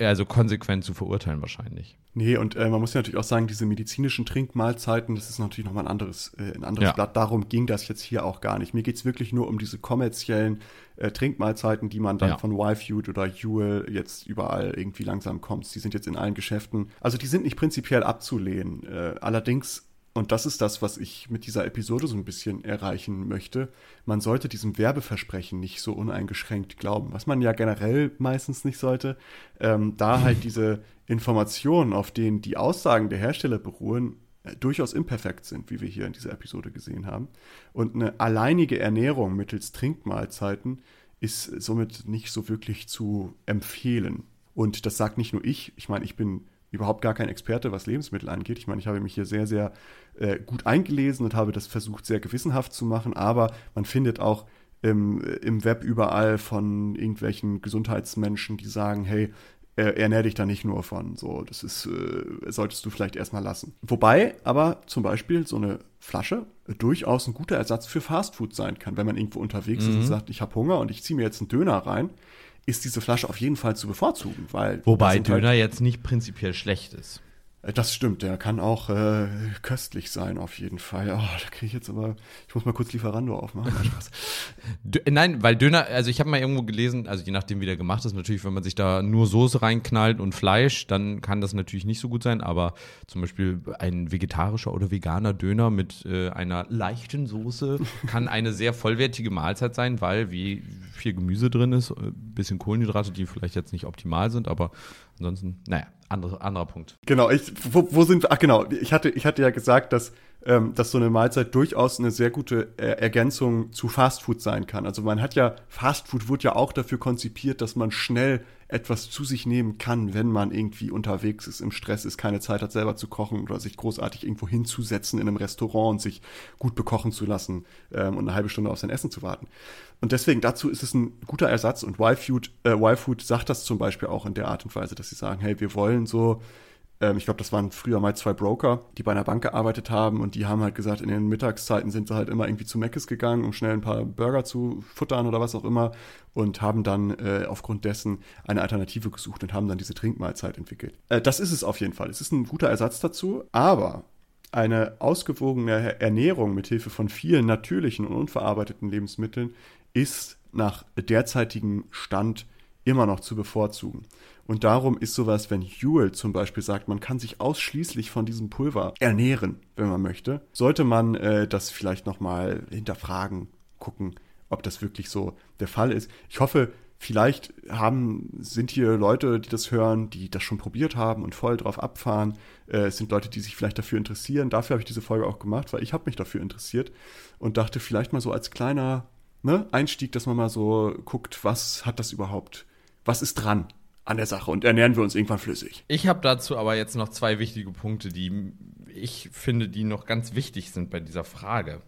also konsequent zu verurteilen wahrscheinlich. Nee, und äh, man muss ja natürlich auch sagen, diese medizinischen Trinkmahlzeiten, das ist natürlich nochmal ein anderes, äh, ein anderes Ja. Blatt. Darum ging das jetzt hier auch gar nicht. Mir geht's wirklich nur um diese kommerziellen äh, Trinkmahlzeiten, die man dann Ja. von YFood oder Huel jetzt überall irgendwie langsam kommt. Die sind jetzt in allen Geschäften. Also die sind nicht prinzipiell abzulehnen. Äh, allerdings und das ist das, was ich mit dieser Episode so ein bisschen erreichen möchte. Man sollte diesem Werbeversprechen nicht so uneingeschränkt glauben, was man ja generell meistens nicht sollte. Ähm, da halt diese Informationen, auf denen die Aussagen der Hersteller beruhen, äh, durchaus imperfekt sind, wie wir hier in dieser Episode gesehen haben. Und eine alleinige Ernährung mittels Trinkmahlzeiten ist somit nicht so wirklich zu empfehlen. Und das sagt nicht nur ich. Ich meine, ich bin überhaupt gar kein Experte, was Lebensmittel angeht. Ich meine, ich habe mich hier sehr, sehr äh, gut eingelesen und habe das versucht, sehr gewissenhaft zu machen. Aber man findet auch im, im Web überall von irgendwelchen Gesundheitsmenschen, die sagen, hey, äh, ernähr dich da nicht nur von. So, das ist, äh, solltest du vielleicht erstmal lassen. Wobei aber zum Beispiel so eine Flasche äh, durchaus ein guter Ersatz für Fastfood sein kann, wenn man irgendwo unterwegs ist und sagt, ich habe Hunger und ich ziehe mir jetzt einen Döner rein, ist diese Flasche auf jeden Fall zu bevorzugen, weil Wobei halt- Döner jetzt nicht prinzipiell schlecht ist. Äh, Das stimmt, der kann auch äh, köstlich sein, auf jeden Fall. Oh, da kriege ich jetzt aber, ich muss mal kurz Lieferando aufmachen. Dö Nein, weil Döner, also ich habe mal irgendwo gelesen, also je nachdem, wie der gemacht ist, natürlich, wenn man sich da nur Soße reinknallt und Fleisch, dann kann das natürlich nicht so gut sein, aber zum Beispiel ein vegetarischer oder veganer Döner mit äh, einer leichten Soße kann eine sehr vollwertige Mahlzeit sein, weil wie viel Gemüse drin ist, ein bisschen Kohlenhydrate, die vielleicht jetzt nicht optimal sind, aber ansonsten, naja, andere, anderer Punkt. Genau, ich, wo, wo sind wir? Ach genau, ich hatte, ich hatte ja gesagt, dass ähm, dass so eine Mahlzeit durchaus eine sehr gute Ergänzung zu Fastfood sein kann. Also man hat ja, Fastfood wurde ja auch dafür konzipiert, dass man schnell etwas zu sich nehmen kann, wenn man irgendwie unterwegs ist, im Stress ist, keine Zeit hat selber zu kochen oder sich großartig irgendwo hinzusetzen in einem Restaurant und sich gut bekochen zu lassen ähm, und eine halbe Stunde auf sein Essen zu warten. Und deswegen dazu ist es ein guter Ersatz und Y-Food, äh, Y-Food sagt das zum Beispiel auch in der Art und Weise, dass sie sagen, hey, wir wollen so ähm, ich glaube, das waren früher mal zwei Broker, die bei einer Bank gearbeitet haben und die haben halt gesagt, in den Mittagszeiten sind sie halt immer irgendwie zu Meckes gegangen, um schnell ein paar Burger zu futtern oder was auch immer und haben dann äh, aufgrund dessen eine Alternative gesucht und haben dann diese Trinkmahlzeit entwickelt. Äh, das ist es auf jeden Fall. Es ist ein guter Ersatz dazu, aber eine ausgewogene Ernährung mit Hilfe von vielen natürlichen und unverarbeiteten Lebensmitteln ist nach derzeitigem Stand immer noch zu bevorzugen. Und darum ist sowas, wenn Huel zum Beispiel sagt, man kann sich ausschließlich von diesem Pulver ernähren, wenn man möchte, sollte man äh, das vielleicht nochmal hinterfragen, gucken, ob das wirklich so der Fall ist. Ich hoffe, vielleicht haben, sind hier Leute, die das hören, die das schon probiert haben und voll drauf abfahren. Äh, es sind Leute, die sich vielleicht dafür interessieren. Dafür habe ich diese Folge auch gemacht, weil ich habe mich dafür interessiert und dachte vielleicht mal so als kleiner ne, Einstieg, dass man mal so guckt, was hat das überhaupt, was ist dran an der Sache und ernähren wir uns irgendwann flüssig. Ich habe dazu aber jetzt noch zwei wichtige Punkte, die ich finde, die noch ganz wichtig sind bei dieser Frage.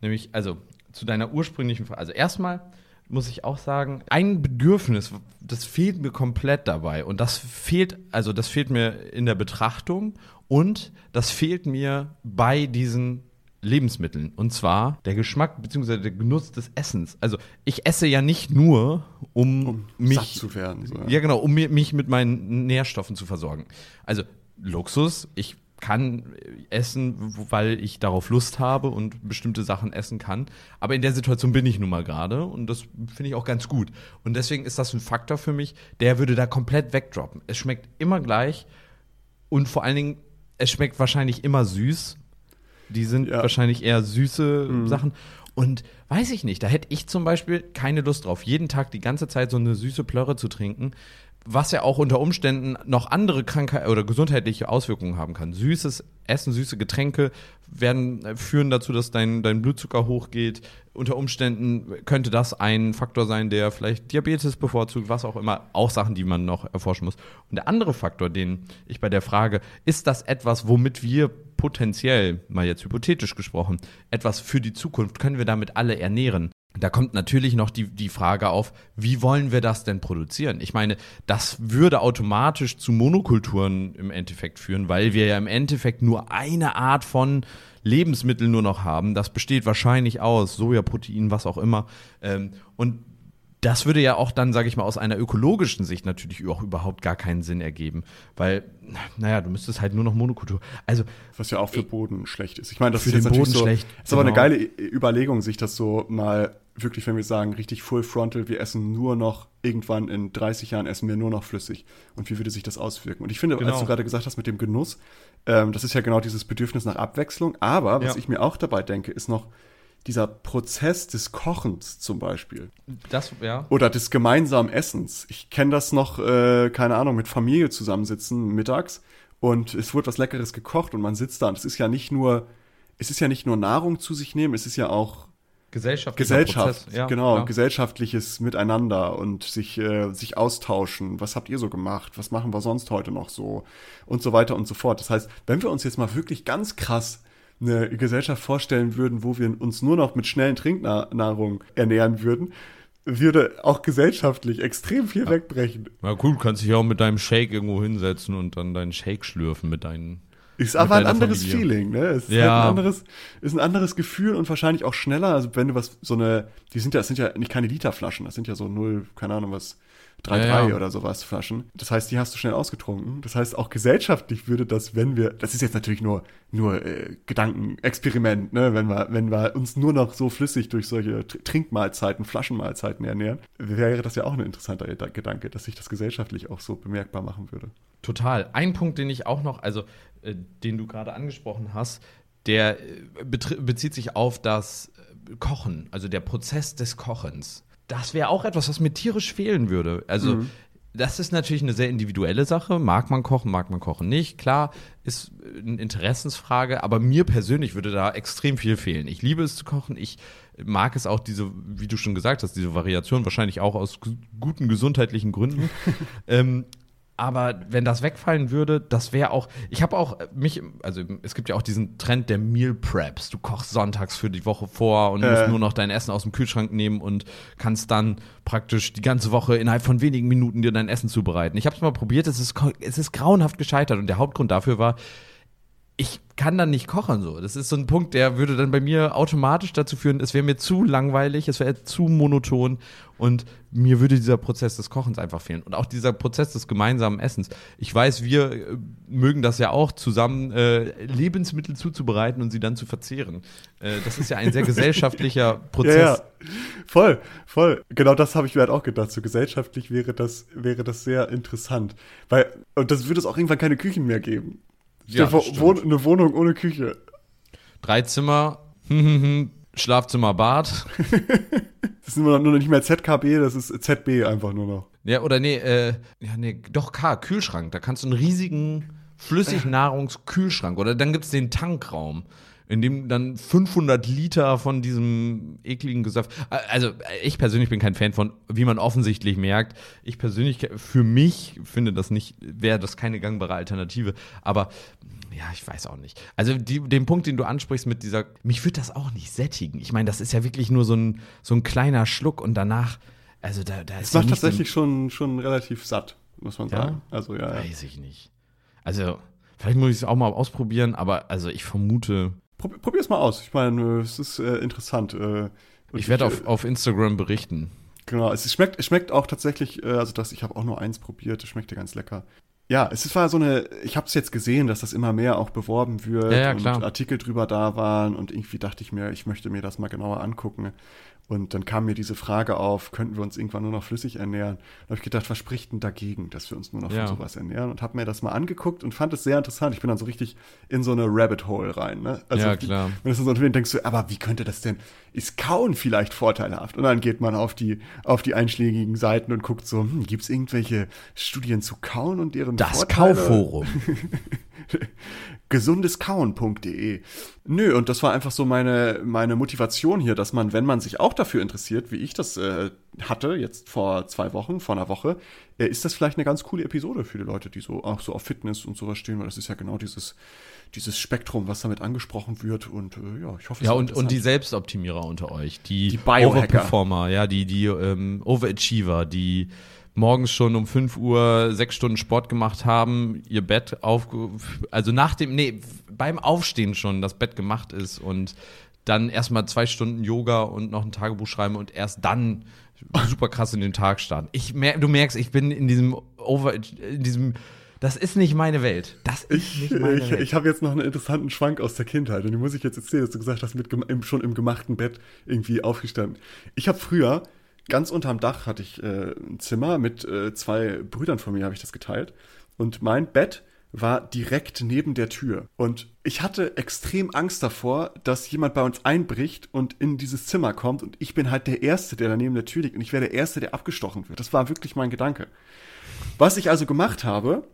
Nämlich, also zu deiner ursprünglichen Frage. Also erstmal muss ich auch sagen, ein Bedürfnis, das fehlt mir komplett dabei. Und das fehlt, also das fehlt mir in der Betrachtung und das fehlt mir bei diesen Lebensmitteln. Und zwar der Geschmack bzw. der Genuss des Essens. Also ich esse ja nicht nur, um, um mich satt zu werden. So, ja. ja. genau, um mich mit meinen Nährstoffen zu versorgen. Also Luxus, ich kann essen, weil ich darauf Lust habe und bestimmte Sachen essen kann. Aber in der Situation bin ich nun mal gerade und das finde ich auch ganz gut. Und deswegen ist das ein Faktor für mich, der würde da komplett wegdroppen. Es schmeckt immer gleich und vor allen Dingen, es schmeckt wahrscheinlich immer süß die sind ja. wahrscheinlich eher süße mhm. Sachen. Und weiß ich nicht, da hätte ich zum Beispiel keine Lust drauf, jeden Tag die ganze Zeit so eine süße Plörre zu trinken, was ja auch unter Umständen noch andere Krankheiten oder gesundheitliche Auswirkungen haben kann. Süßes Essen, süße Getränke werden äh, führen dazu, dass dein, dein Blutzucker hochgeht. Unter Umständen könnte das ein Faktor sein, der vielleicht Diabetes bevorzugt, was auch immer. Auch Sachen, die man noch erforschen muss. Und der andere Faktor, den ich bei der Frage, ist das etwas, womit wir potenziell, mal jetzt hypothetisch gesprochen, etwas für die Zukunft, können wir damit alle ernähren? Da kommt natürlich noch die, die Frage auf, wie wollen wir das denn produzieren? Ich meine, das würde automatisch zu Monokulturen im Endeffekt führen, weil wir ja im Endeffekt nur eine Art von Lebensmittel nur noch haben. Das besteht wahrscheinlich aus Sojaprotein, was auch immer. Ähm, und das würde ja auch dann, sage ich mal, aus einer ökologischen Sicht natürlich auch überhaupt gar keinen Sinn ergeben, weil, naja, du müsstest halt nur noch Monokultur. Also was ja auch für Boden schlecht ist. Ich meine, das für ist den Boden so, schlecht. Ist genau. aber eine genau. geile Überlegung, sich das so mal wirklich, wenn wir sagen, richtig full frontal, wir essen nur noch irgendwann in 30 Jahren essen wir nur noch flüssig. Und wie würde sich das auswirken? Und ich finde, genau. als du gerade gesagt hast mit dem Genuss, ähm, das ist ja genau dieses Bedürfnis nach Abwechslung. Aber was ja. ich mir auch dabei denke, ist noch dieser Prozess des Kochens zum Beispiel. Das, ja. Oder des gemeinsamen Essens. Ich kenne das noch, äh, keine Ahnung, mit Familie zusammensitzen mittags und es wird was Leckeres gekocht und man sitzt da und es ist ja nicht nur, es ist ja nicht nur Nahrung zu sich nehmen, es ist ja auch Gesellschaft, Gesellschaft, ja, genau, klar. gesellschaftliches Miteinander und sich, äh, sich austauschen. Was habt ihr so gemacht? Was machen wir sonst heute noch so? Und so weiter und so fort. Das heißt, wenn wir uns jetzt mal wirklich ganz krass eine Gesellschaft vorstellen würden, wo wir uns nur noch mit schnellen Trinknahrung ernähren würden, würde auch gesellschaftlich extrem viel ja. wegbrechen. Na cool, du kannst dich auch mit deinem Shake irgendwo hinsetzen und dann deinen Shake schlürfen mit deinen. Ist aber ein anderes Familie. Feeling, ne? Es ist ja. Halt ein anderes, ist ein anderes Gefühl und wahrscheinlich auch schneller. Also wenn du was, so eine, die sind ja, das sind ja nicht keine Literflaschen, das sind ja so null, keine Ahnung was, 3-3 ja, ja. oder sowas Flaschen. Das heißt, die hast du schnell ausgetrunken. Das heißt, auch gesellschaftlich würde das, wenn wir, das ist jetzt natürlich nur, nur äh, Gedankenexperiment, ne? wenn, wir, wenn wir uns nur noch so flüssig durch solche Trinkmahlzeiten, Flaschenmahlzeiten ernähren, wäre das ja auch ein interessanter Gedanke, dass sich das gesellschaftlich auch so bemerkbar machen würde. Total. Ein Punkt, den ich auch noch, also äh, den du gerade angesprochen hast, der äh, bezieht sich auf das äh, Kochen, also der Prozess des Kochens das wäre auch etwas, was mir tierisch fehlen würde. Also mhm. das ist natürlich eine sehr individuelle Sache. Mag man kochen, mag man kochen nicht. Klar, ist eine Interessensfrage, aber mir persönlich würde da extrem viel fehlen. Ich liebe es zu kochen. Ich mag es auch, diese, wie du schon gesagt hast, diese Variation, wahrscheinlich auch aus guten gesundheitlichen Gründen. ähm, aber wenn das wegfallen würde, das wäre auch. Ich habe auch mich, also es gibt ja auch diesen Trend der Meal Preps. Du kochst sonntags für die Woche vor und äh. musst nur noch dein Essen aus dem Kühlschrank nehmen und kannst dann praktisch die ganze Woche innerhalb von wenigen Minuten dir dein Essen zubereiten. Ich habe es mal probiert, es ist, es ist grauenhaft gescheitert und der Hauptgrund dafür war, ich kann dann nicht kochen so. Das ist so ein Punkt, der würde dann bei mir automatisch dazu führen, es wäre mir zu langweilig, es wäre zu monoton und mir würde dieser Prozess des Kochens einfach fehlen und auch dieser Prozess des gemeinsamen Essens. Ich weiß, wir äh, mögen das ja auch zusammen äh, Lebensmittel zuzubereiten und sie dann zu verzehren. Äh, das ist ja ein sehr gesellschaftlicher Prozess. Ja, ja. Voll, voll. Genau das habe ich mir halt auch gedacht. So gesellschaftlich wäre das wäre das sehr interessant, weil und das würde es auch irgendwann keine Küchen mehr geben. Ja, Wohn eine Wohnung ohne Küche. Drei Zimmer, Schlafzimmer, Bad. das ist nur noch nicht mehr ZKB, das ist ZB einfach nur noch. Ja, oder nee, äh, ja, nee, doch K, Kühlschrank. Da kannst du einen riesigen Flüssignahrungskühlschrank oder dann gibt es den Tankraum in dem dann 500 Liter von diesem ekligen Gesaft. Also ich persönlich bin kein Fan von, wie man offensichtlich merkt. Ich persönlich, für mich finde das nicht, wäre das keine gangbare Alternative. Aber ja, ich weiß auch nicht. Also die, den Punkt, den du ansprichst mit dieser, mich würde das auch nicht sättigen. Ich meine, das ist ja wirklich nur so ein, so ein kleiner Schluck und danach, also da, da ist. Es macht tatsächlich schon, schon relativ satt, muss man sagen. Ja? Also ja. Weiß ich nicht. Also vielleicht muss ich es auch mal ausprobieren, aber also ich vermute, Probier es mal aus. Ich meine, es ist äh, interessant. Äh, ich werde auf, äh, auf Instagram berichten. Genau, es schmeckt, es schmeckt auch tatsächlich, äh, also das, ich habe auch nur eins probiert, es schmeckte ganz lecker. Ja, es war so eine, ich habe es jetzt gesehen, dass das immer mehr auch beworben wird ja, ja, und Artikel drüber da waren und irgendwie dachte ich mir, ich möchte mir das mal genauer angucken. Und dann kam mir diese Frage auf, könnten wir uns irgendwann nur noch flüssig ernähren? Da habe ich gedacht, was spricht denn dagegen, dass wir uns nur noch ja. von sowas ernähren? Und habe mir das mal angeguckt und fand es sehr interessant. Ich bin dann so richtig in so eine Rabbit Hole rein. Ne? Also ja, klar. Wenn du so denkst du, aber wie könnte das denn, ist Kauen vielleicht vorteilhaft? Und dann geht man auf die, auf die einschlägigen Seiten und guckt so, hm, gibt es irgendwelche Studien zu Kauen und deren Das Vorteile? Kauforum. gesundeskauen.de. Nö, und das war einfach so meine, meine Motivation hier, dass man, wenn man sich auch dafür interessiert, wie ich das äh, hatte, jetzt vor zwei Wochen, vor einer Woche, äh, ist das vielleicht eine ganz coole Episode für die Leute, die so auch so auf Fitness und sowas stehen, weil das ist ja genau dieses, dieses Spektrum, was damit angesprochen wird. Und äh, ja, ich hoffe, Ja, und, und die Selbstoptimierer unter euch, die, die Overperformer, ja, die, die ähm, Overachiever, die morgens schon um 5 Uhr sechs Stunden Sport gemacht haben, ihr Bett auf, also nach dem, nee, beim Aufstehen schon das Bett gemacht ist und dann erstmal zwei Stunden Yoga und noch ein Tagebuch schreiben und erst dann super krass in den Tag starten. Ich mer du merkst, ich bin in diesem Over, in diesem das ist nicht meine Welt. Das ist ich, nicht meine ich, Welt. Ich habe jetzt noch einen interessanten Schwank aus der Kindheit und den muss ich jetzt erzählen, dass du gesagt hast, mit schon im gemachten Bett irgendwie aufgestanden. Ich habe früher ganz unterm Dach hatte ich äh, ein Zimmer mit äh, zwei Brüdern von mir, habe ich das geteilt. Und mein Bett war direkt neben der Tür. Und ich hatte extrem Angst davor, dass jemand bei uns einbricht und in dieses Zimmer kommt. Und ich bin halt der Erste, der da neben der Tür liegt. Und ich wäre der Erste, der abgestochen wird. Das war wirklich mein Gedanke. Was ich also gemacht habe,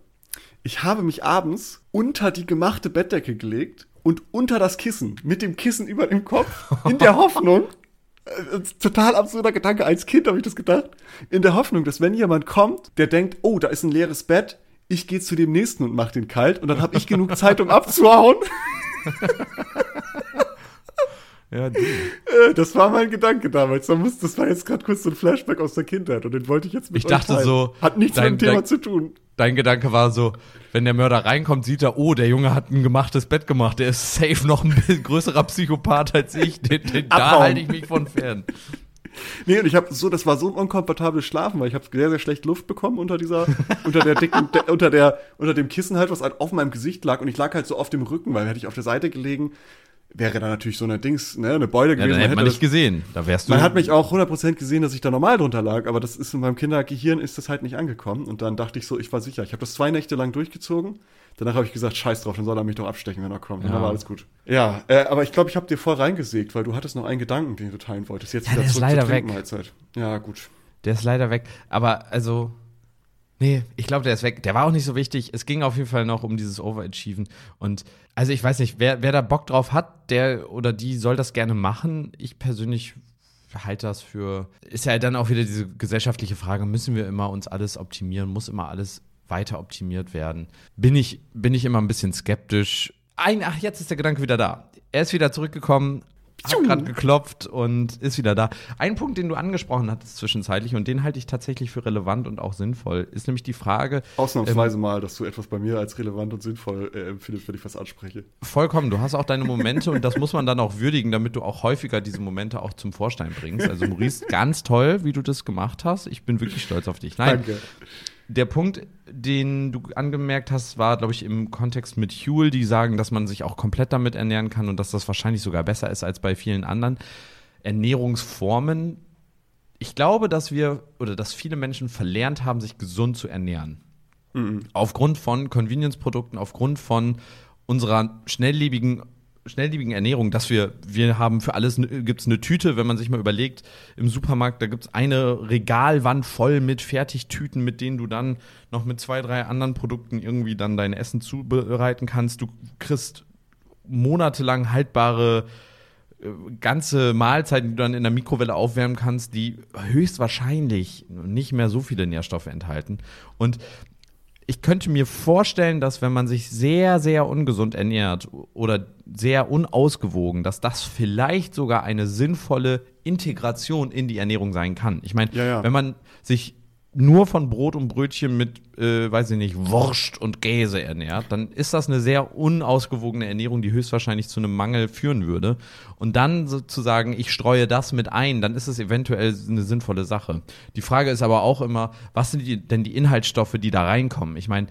ich habe mich abends unter die gemachte Bettdecke gelegt und unter das Kissen, mit dem Kissen über dem Kopf, in der Hoffnung, total absurder Gedanke. Als Kind habe ich das gedacht. In der Hoffnung, dass wenn jemand kommt, der denkt, oh, da ist ein leeres Bett, ich gehe zu dem nächsten und mache den kalt und dann habe ich genug Zeit, um abzuhauen. Ja, du. Äh, das war mein Gedanke damals. Das war jetzt gerade kurz so ein Flashback aus der Kindheit und den wollte ich jetzt mit Ich dachte teilen. so. Hat nichts dein, mit dem Thema dein, zu tun. Dein Gedanke war so, wenn der Mörder reinkommt, sieht er, oh, der Junge hat ein gemachtes Bett gemacht. Der ist safe noch ein größerer Psychopath als ich. Den, den, da halte ich mich von fern. Nee, und ich habe so, das war so ein unkomfortables Schlafen, weil ich habe sehr, sehr schlecht Luft bekommen unter dieser, unter der dicken, de, unter der, unter dem Kissen halt, was halt auf meinem Gesicht lag und ich lag halt so auf dem Rücken, weil hätte ich auf der Seite gelegen, wäre da natürlich so eine Dings, ne, eine Beule gewesen. Ja, dann hätte man nicht gesehen. Da wärst du. Man hat mich auch 100% gesehen, dass ich da normal drunter lag, aber das ist in meinem Kindergehirn ist das halt nicht angekommen. Und dann dachte ich so, ich war sicher. Ich habe das zwei Nächte lang durchgezogen. Danach habe ich gesagt, scheiß drauf, dann soll er mich doch abstechen, wenn er kommt. Ja. Und dann war alles gut. Ja, äh, aber ich glaube, ich habe dir voll reingesägt, weil du hattest noch einen Gedanken, den du teilen wolltest. Jetzt ja, wieder der ist leider weg. Mahlzeit. Ja, gut. Der ist leider weg. Aber also, Nee, ich glaube, der ist weg. Der war auch nicht so wichtig. Es ging auf jeden Fall noch um dieses Overachieven. Und also ich weiß nicht, wer, wer da Bock drauf hat, der oder die soll das gerne machen. Ich persönlich halte das für. Ist ja dann auch wieder diese gesellschaftliche Frage, müssen wir immer uns alles optimieren? Muss immer alles weiter optimiert werden? Bin ich, bin ich immer ein bisschen skeptisch. Ein, ach, jetzt ist der Gedanke wieder da. Er ist wieder zurückgekommen, hat gerade geklopft und ist wieder da. Ein Punkt, den du angesprochen hattest zwischenzeitlich und den halte ich tatsächlich für relevant und auch sinnvoll, ist nämlich die Frage. Ausnahmsweise ähm, mal, dass du etwas bei mir als relevant und sinnvoll äh, empfindest, wenn ich was anspreche. Vollkommen. Du hast auch deine Momente und das muss man dann auch würdigen, damit du auch häufiger diese Momente auch zum Vorstein bringst. Also Maurice, ganz toll, wie du das gemacht hast. Ich bin wirklich stolz auf dich. Nein. Danke. Der Punkt, den du angemerkt hast, war, glaube ich, im Kontext mit Huel, die sagen, dass man sich auch komplett damit ernähren kann und dass das wahrscheinlich sogar besser ist als bei vielen anderen Ernährungsformen. Ich glaube, dass wir oder dass viele Menschen verlernt haben, sich gesund zu ernähren. Mhm. Aufgrund von Convenience-Produkten, aufgrund von unserer schnelllebigen schnelllebigen Ernährung, dass wir, wir haben für alles, gibt es eine Tüte, wenn man sich mal überlegt, im Supermarkt, da gibt es eine Regalwand voll mit Fertigtüten, mit denen du dann noch mit zwei, drei anderen Produkten irgendwie dann dein Essen zubereiten kannst. Du kriegst monatelang haltbare äh, ganze Mahlzeiten, die du dann in der Mikrowelle aufwärmen kannst, die höchstwahrscheinlich nicht mehr so viele Nährstoffe enthalten. Und ich könnte mir vorstellen, dass wenn man sich sehr, sehr ungesund ernährt oder sehr unausgewogen, dass das vielleicht sogar eine sinnvolle Integration in die Ernährung sein kann. Ich meine, ja, ja. wenn man sich nur von Brot und Brötchen mit, äh, weiß ich nicht, Wurst und Käse ernährt, dann ist das eine sehr unausgewogene Ernährung, die höchstwahrscheinlich zu einem Mangel führen würde. Und dann sozusagen, ich streue das mit ein, dann ist es eventuell eine sinnvolle Sache. Die Frage ist aber auch immer, was sind die, denn die Inhaltsstoffe, die da reinkommen? Ich meine,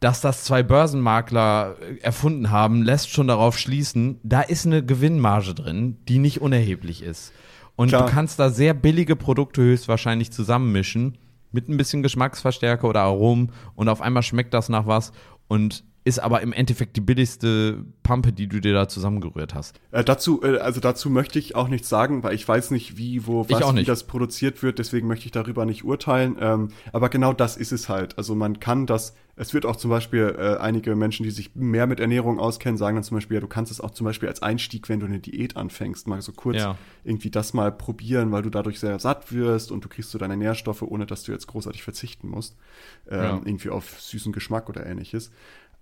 dass das zwei Börsenmakler äh, erfunden haben, lässt schon darauf schließen, da ist eine Gewinnmarge drin, die nicht unerheblich ist. Und Klar. du kannst da sehr billige Produkte höchstwahrscheinlich zusammenmischen mit ein bisschen Geschmacksverstärker oder Aromen und auf einmal schmeckt das nach was und ist aber im Endeffekt die billigste Pampe, die du dir da zusammengerührt hast. Äh, dazu, äh, also dazu möchte ich auch nichts sagen, weil ich weiß nicht, wie, wo, was, wie das produziert wird, deswegen möchte ich darüber nicht urteilen. Ähm, aber genau das ist es halt. Also man kann das, es wird auch zum Beispiel äh, einige Menschen, die sich mehr mit Ernährung auskennen, sagen dann zum Beispiel, ja, du kannst es auch zum Beispiel als Einstieg, wenn du eine Diät anfängst, mal so kurz ja. irgendwie das mal probieren, weil du dadurch sehr satt wirst und du kriegst so deine Nährstoffe, ohne dass du jetzt großartig verzichten musst. Ähm, ja. Irgendwie auf süßen Geschmack oder ähnliches.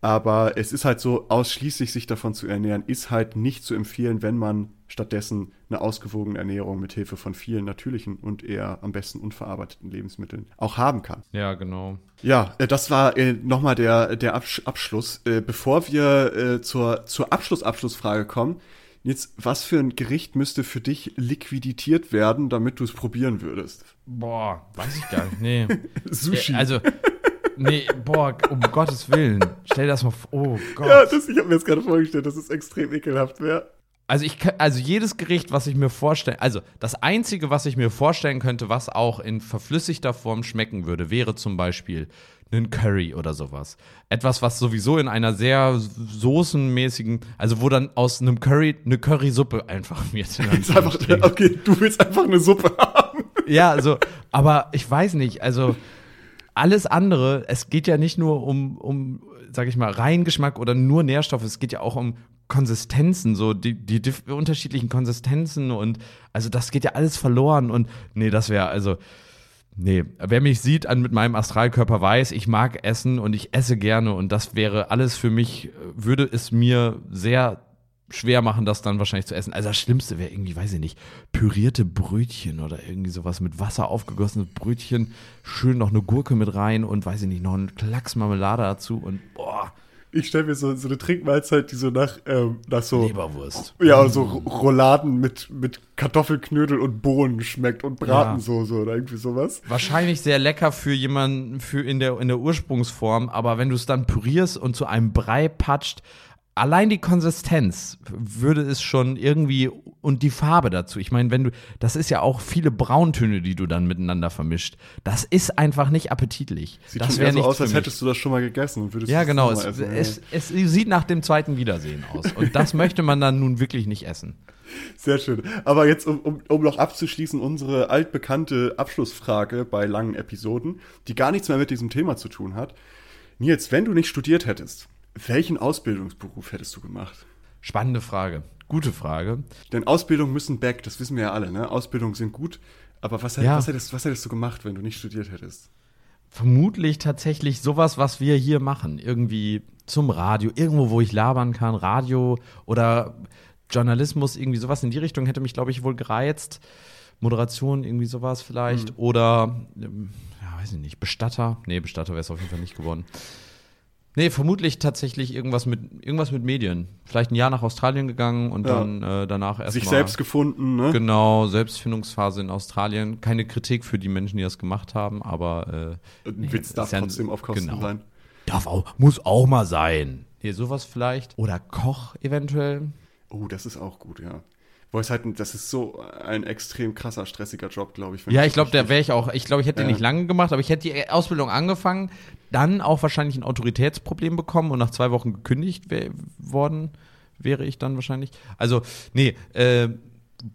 Aber es ist halt so, ausschließlich sich davon zu ernähren, ist halt nicht zu empfehlen, wenn man stattdessen eine ausgewogene Ernährung mit Hilfe von vielen natürlichen und eher am besten unverarbeiteten Lebensmitteln auch haben kann. Ja, genau. Ja, äh, das war äh, nochmal der, der Abschluss. Äh, bevor wir zur, zur Abschluss-Abschlussfrage kommen, jetzt, was für ein Gericht müsste für dich liquidiert werden, damit du es probieren würdest? Boah, weiß ich gar nicht. Nee. Sushi. Also, nee, boah, um Gottes Willen. Stell das mal vor. Oh Gott. Ja, das, ich habe mir das gerade vorgestellt, dass es extrem ekelhaft wäre. Also ich also jedes Gericht, was ich mir vorstelle, also das einzige, was ich mir vorstellen könnte, was auch in verflüssigter Form schmecken würde, wäre zum Beispiel ein Curry oder sowas. Etwas, was sowieso in einer sehr soßenmäßigen, also wo dann aus einem Curry eine Currysuppe einfach wird. einfach, okay, du willst einfach eine Suppe haben. Ja, also, aber ich weiß nicht, also alles andere, es geht ja nicht nur um, um sag ich mal, Reingeschmack oder nur Nährstoffe, es geht ja auch um Konsistenzen, so die, die, unterschiedlichen Konsistenzen und also das geht ja alles verloren und nee, das wäre also. Nee, wer mich sieht an mit meinem Astralkörper weiß, ich mag essen und ich esse gerne und das wäre alles für mich, würde es mir sehr schwer machen, das dann wahrscheinlich zu essen. Also das Schlimmste wäre irgendwie, weiß ich nicht, pürierte Brötchen oder irgendwie sowas mit Wasser aufgegossenes Brötchen, schön noch eine Gurke mit rein und weiß ich nicht, noch ein Klacks Marmelade dazu und boah. Ich stelle mir so, so eine Trinkmahlzeit, die so nach, ähm, nach so. Leberwurst. Ja, so Rouladen mit, mit Kartoffelknödel und Bohnen schmeckt und Bratensoße ja. oder irgendwie sowas. Wahrscheinlich sehr lecker für jemanden für in der, in der Ursprungsform, aber wenn du es dann pürierst und zu einem Brei patscht, allein die Konsistenz würde es schon irgendwie und die Farbe dazu. Ich meine, wenn du, das ist ja auch viele Brauntöne, die du dann miteinander vermischt. Das ist einfach nicht appetitlich. Sieht das schon wäre eher so nicht aus, als hättest du das schon mal gegessen und würdest ja, genau. Es, essen. es, es sieht nach dem zweiten Wiedersehen aus. Und das möchte man dann nun wirklich nicht essen. Sehr schön. Aber jetzt, um, um, um noch abzuschließen, unsere altbekannte Abschlussfrage bei langen Episoden, die gar nichts mehr mit diesem Thema zu tun hat. Nils, wenn du nicht studiert hättest, welchen Ausbildungsberuf hättest du gemacht? Spannende Frage. Gute Frage. Denn Ausbildungen müssen back, das wissen wir ja alle, ne? Ausbildungen sind gut. Aber was, Ja. was, hättest, was hättest du gemacht, wenn du nicht studiert hättest? Vermutlich tatsächlich sowas, was wir hier machen. Irgendwie zum Radio, irgendwo, wo ich labern kann, Radio oder Journalismus, irgendwie sowas in die Richtung hätte mich, glaube ich, wohl gereizt. Moderation, irgendwie sowas vielleicht. Hm. Oder, ähm, ja, weiß ich nicht, Bestatter. Nee, Bestatter wäre es auf jeden Fall nicht geworden. Nee, vermutlich tatsächlich irgendwas mit, irgendwas mit Medien. Vielleicht ein Jahr nach Australien gegangen und Ja. dann äh, danach erstmal. Sich selbst gefunden, ne? Genau, Selbstfindungsphase in Australien. Keine Kritik für die Menschen, die das gemacht haben, aber äh, Ein Witz das darf ja trotzdem auf Kosten genau. sein. Darf auch, muss auch mal sein. Hier sowas vielleicht. Oder Koch eventuell. Oh, das ist auch gut, ja. Wo es halt, das ist so ein extrem krasser, stressiger Job, glaube ich. Ja, ich glaube, richtig- wäre ich auch. Ich glaube, ich hätte den nicht lange gemacht, aber ich hätte die Ausbildung angefangen, dann auch wahrscheinlich ein Autoritätsproblem bekommen und nach zwei Wochen gekündigt worden wäre ich dann wahrscheinlich. Also, nee, äh,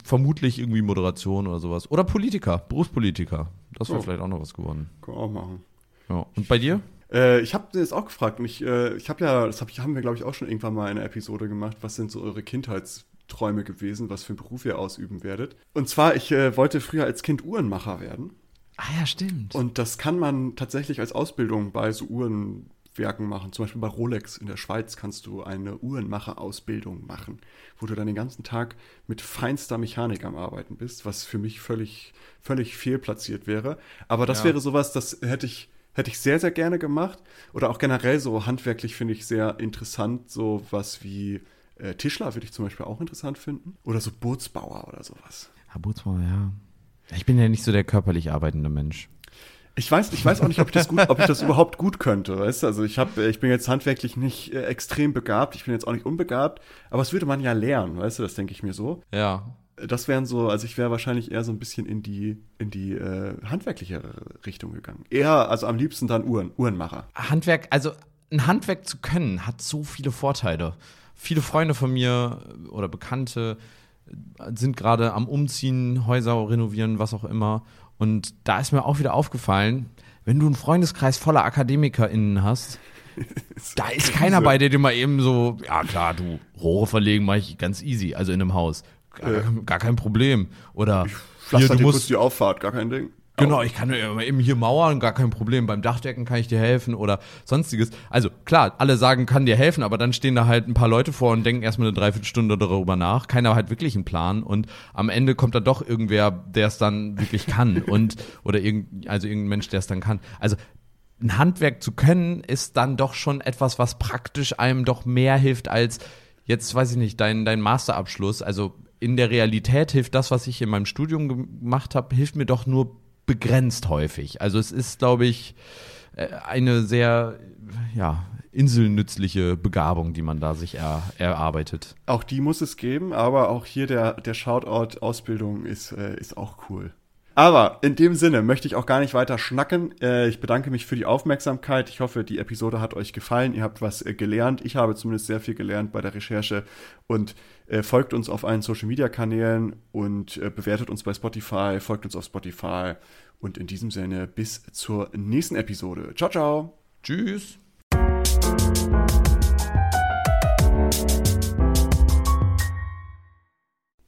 vermutlich irgendwie Moderation oder sowas. Oder Politiker, Berufspolitiker. Das wäre Oh. vielleicht auch noch was geworden. Kann auch machen. Ja. Und bei dir? Äh, ich habe das auch gefragt und ich, äh, ich habe ja, das hab ich, haben wir glaube ich auch schon irgendwann mal in einer Episode gemacht. Was sind so eure Kindheitsträume gewesen, was für einen Beruf ihr ausüben werdet? Und zwar, ich äh, wollte früher als Kind Uhrenmacher werden Ah ja, stimmt. und das kann man tatsächlich als Ausbildung bei so Uhrenwerken machen. Zum Beispiel bei Rolex in der Schweiz kannst du eine Uhrenmacher-Ausbildung machen, wo du dann den ganzen Tag mit feinster Mechanik am Arbeiten bist, was für mich völlig, völlig fehlplatziert wäre. Aber das Ja. wäre sowas, das hätte ich, hätte ich sehr, sehr gerne gemacht. Oder auch generell so handwerklich finde ich sehr interessant, so was wie äh, Tischler würde ich zum Beispiel auch interessant finden. Oder so Bootsbauer oder sowas. Herr Bootsbauer, ja. Ich bin ja nicht so der körperlich arbeitende Mensch. Ich weiß, ich weiß auch nicht, ob ich das gut, ob ich das überhaupt gut könnte, weißt du? Also ich habe, ich bin jetzt handwerklich nicht äh, extrem begabt, ich bin jetzt auch nicht unbegabt, aber das würde man ja lernen, weißt du? Das denke ich mir so. Ja. Das wären so, also ich wäre wahrscheinlich eher so ein bisschen in die in die äh, handwerkliche Richtung gegangen. Eher, also am liebsten dann Uhren, Uhrenmacher. Handwerk, also ein Handwerk zu können, hat so viele Vorteile. Viele Freunde von mir oder Bekannte sind gerade am Umziehen, Häuser renovieren, was auch immer. Und da ist mir auch wieder aufgefallen, wenn du einen Freundeskreis voller AkademikerInnen hast, da ist keiner bei, der dir mal eben so, ja klar, du, Rohre verlegen mache ich ganz easy, also in einem Haus. Gar, Äh. gar kein Problem. Oder hier, Pflaster du musst die Auffahrt, gar kein Ding. Genau, ich kann ja eben hier mauern, gar kein Problem. Beim Dachdecken kann ich dir helfen oder sonstiges. Also klar, alle sagen, kann dir helfen, aber dann stehen da halt ein paar Leute vor und denken erstmal eine Dreiviertelstunde darüber nach. Keiner hat wirklich einen Plan und am Ende kommt da doch irgendwer, der es dann wirklich kann und oder irgend, also irgendein Mensch, der es dann kann. Also ein Handwerk zu können, ist dann doch schon etwas, was praktisch einem doch mehr hilft als jetzt, weiß ich nicht, dein, dein Masterabschluss. Also in der Realität hilft das, was ich in meinem Studium gemacht habe, hilft mir doch nur begrenzt häufig. Also es ist, glaube ich, äh, eine sehr, ja, inselnützliche Begabung, die man da sich er, erarbeitet. Auch die muss es geben, aber auch hier der, der Shoutout Ausbildung ist, äh, ist auch cool. Aber in dem Sinne möchte ich auch gar nicht weiter schnacken. Äh, ich bedanke mich für die Aufmerksamkeit. Ich hoffe, die Episode hat euch gefallen. Ihr habt was äh, gelernt. Ich habe zumindest sehr viel gelernt bei der Recherche. Und folgt uns auf allen Social Media Kanälen und äh, bewertet uns bei Spotify. Folgt uns auf Spotify. Und in diesem Sinne bis zur nächsten Episode. Ciao, ciao. Tschüss.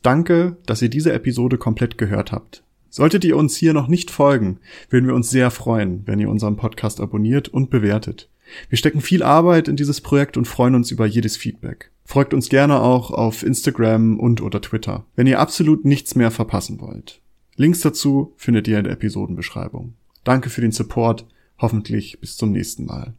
Danke, dass ihr diese Episode komplett gehört habt. Solltet ihr uns hier noch nicht folgen, würden wir uns sehr freuen, wenn ihr unseren Podcast abonniert und bewertet. Wir stecken viel Arbeit in dieses Projekt und freuen uns über jedes Feedback. Folgt uns gerne auch auf Instagram und oder Twitter, wenn ihr absolut nichts mehr verpassen wollt. Links dazu findet ihr in der Episodenbeschreibung. Danke für den Support, hoffentlich bis zum nächsten Mal.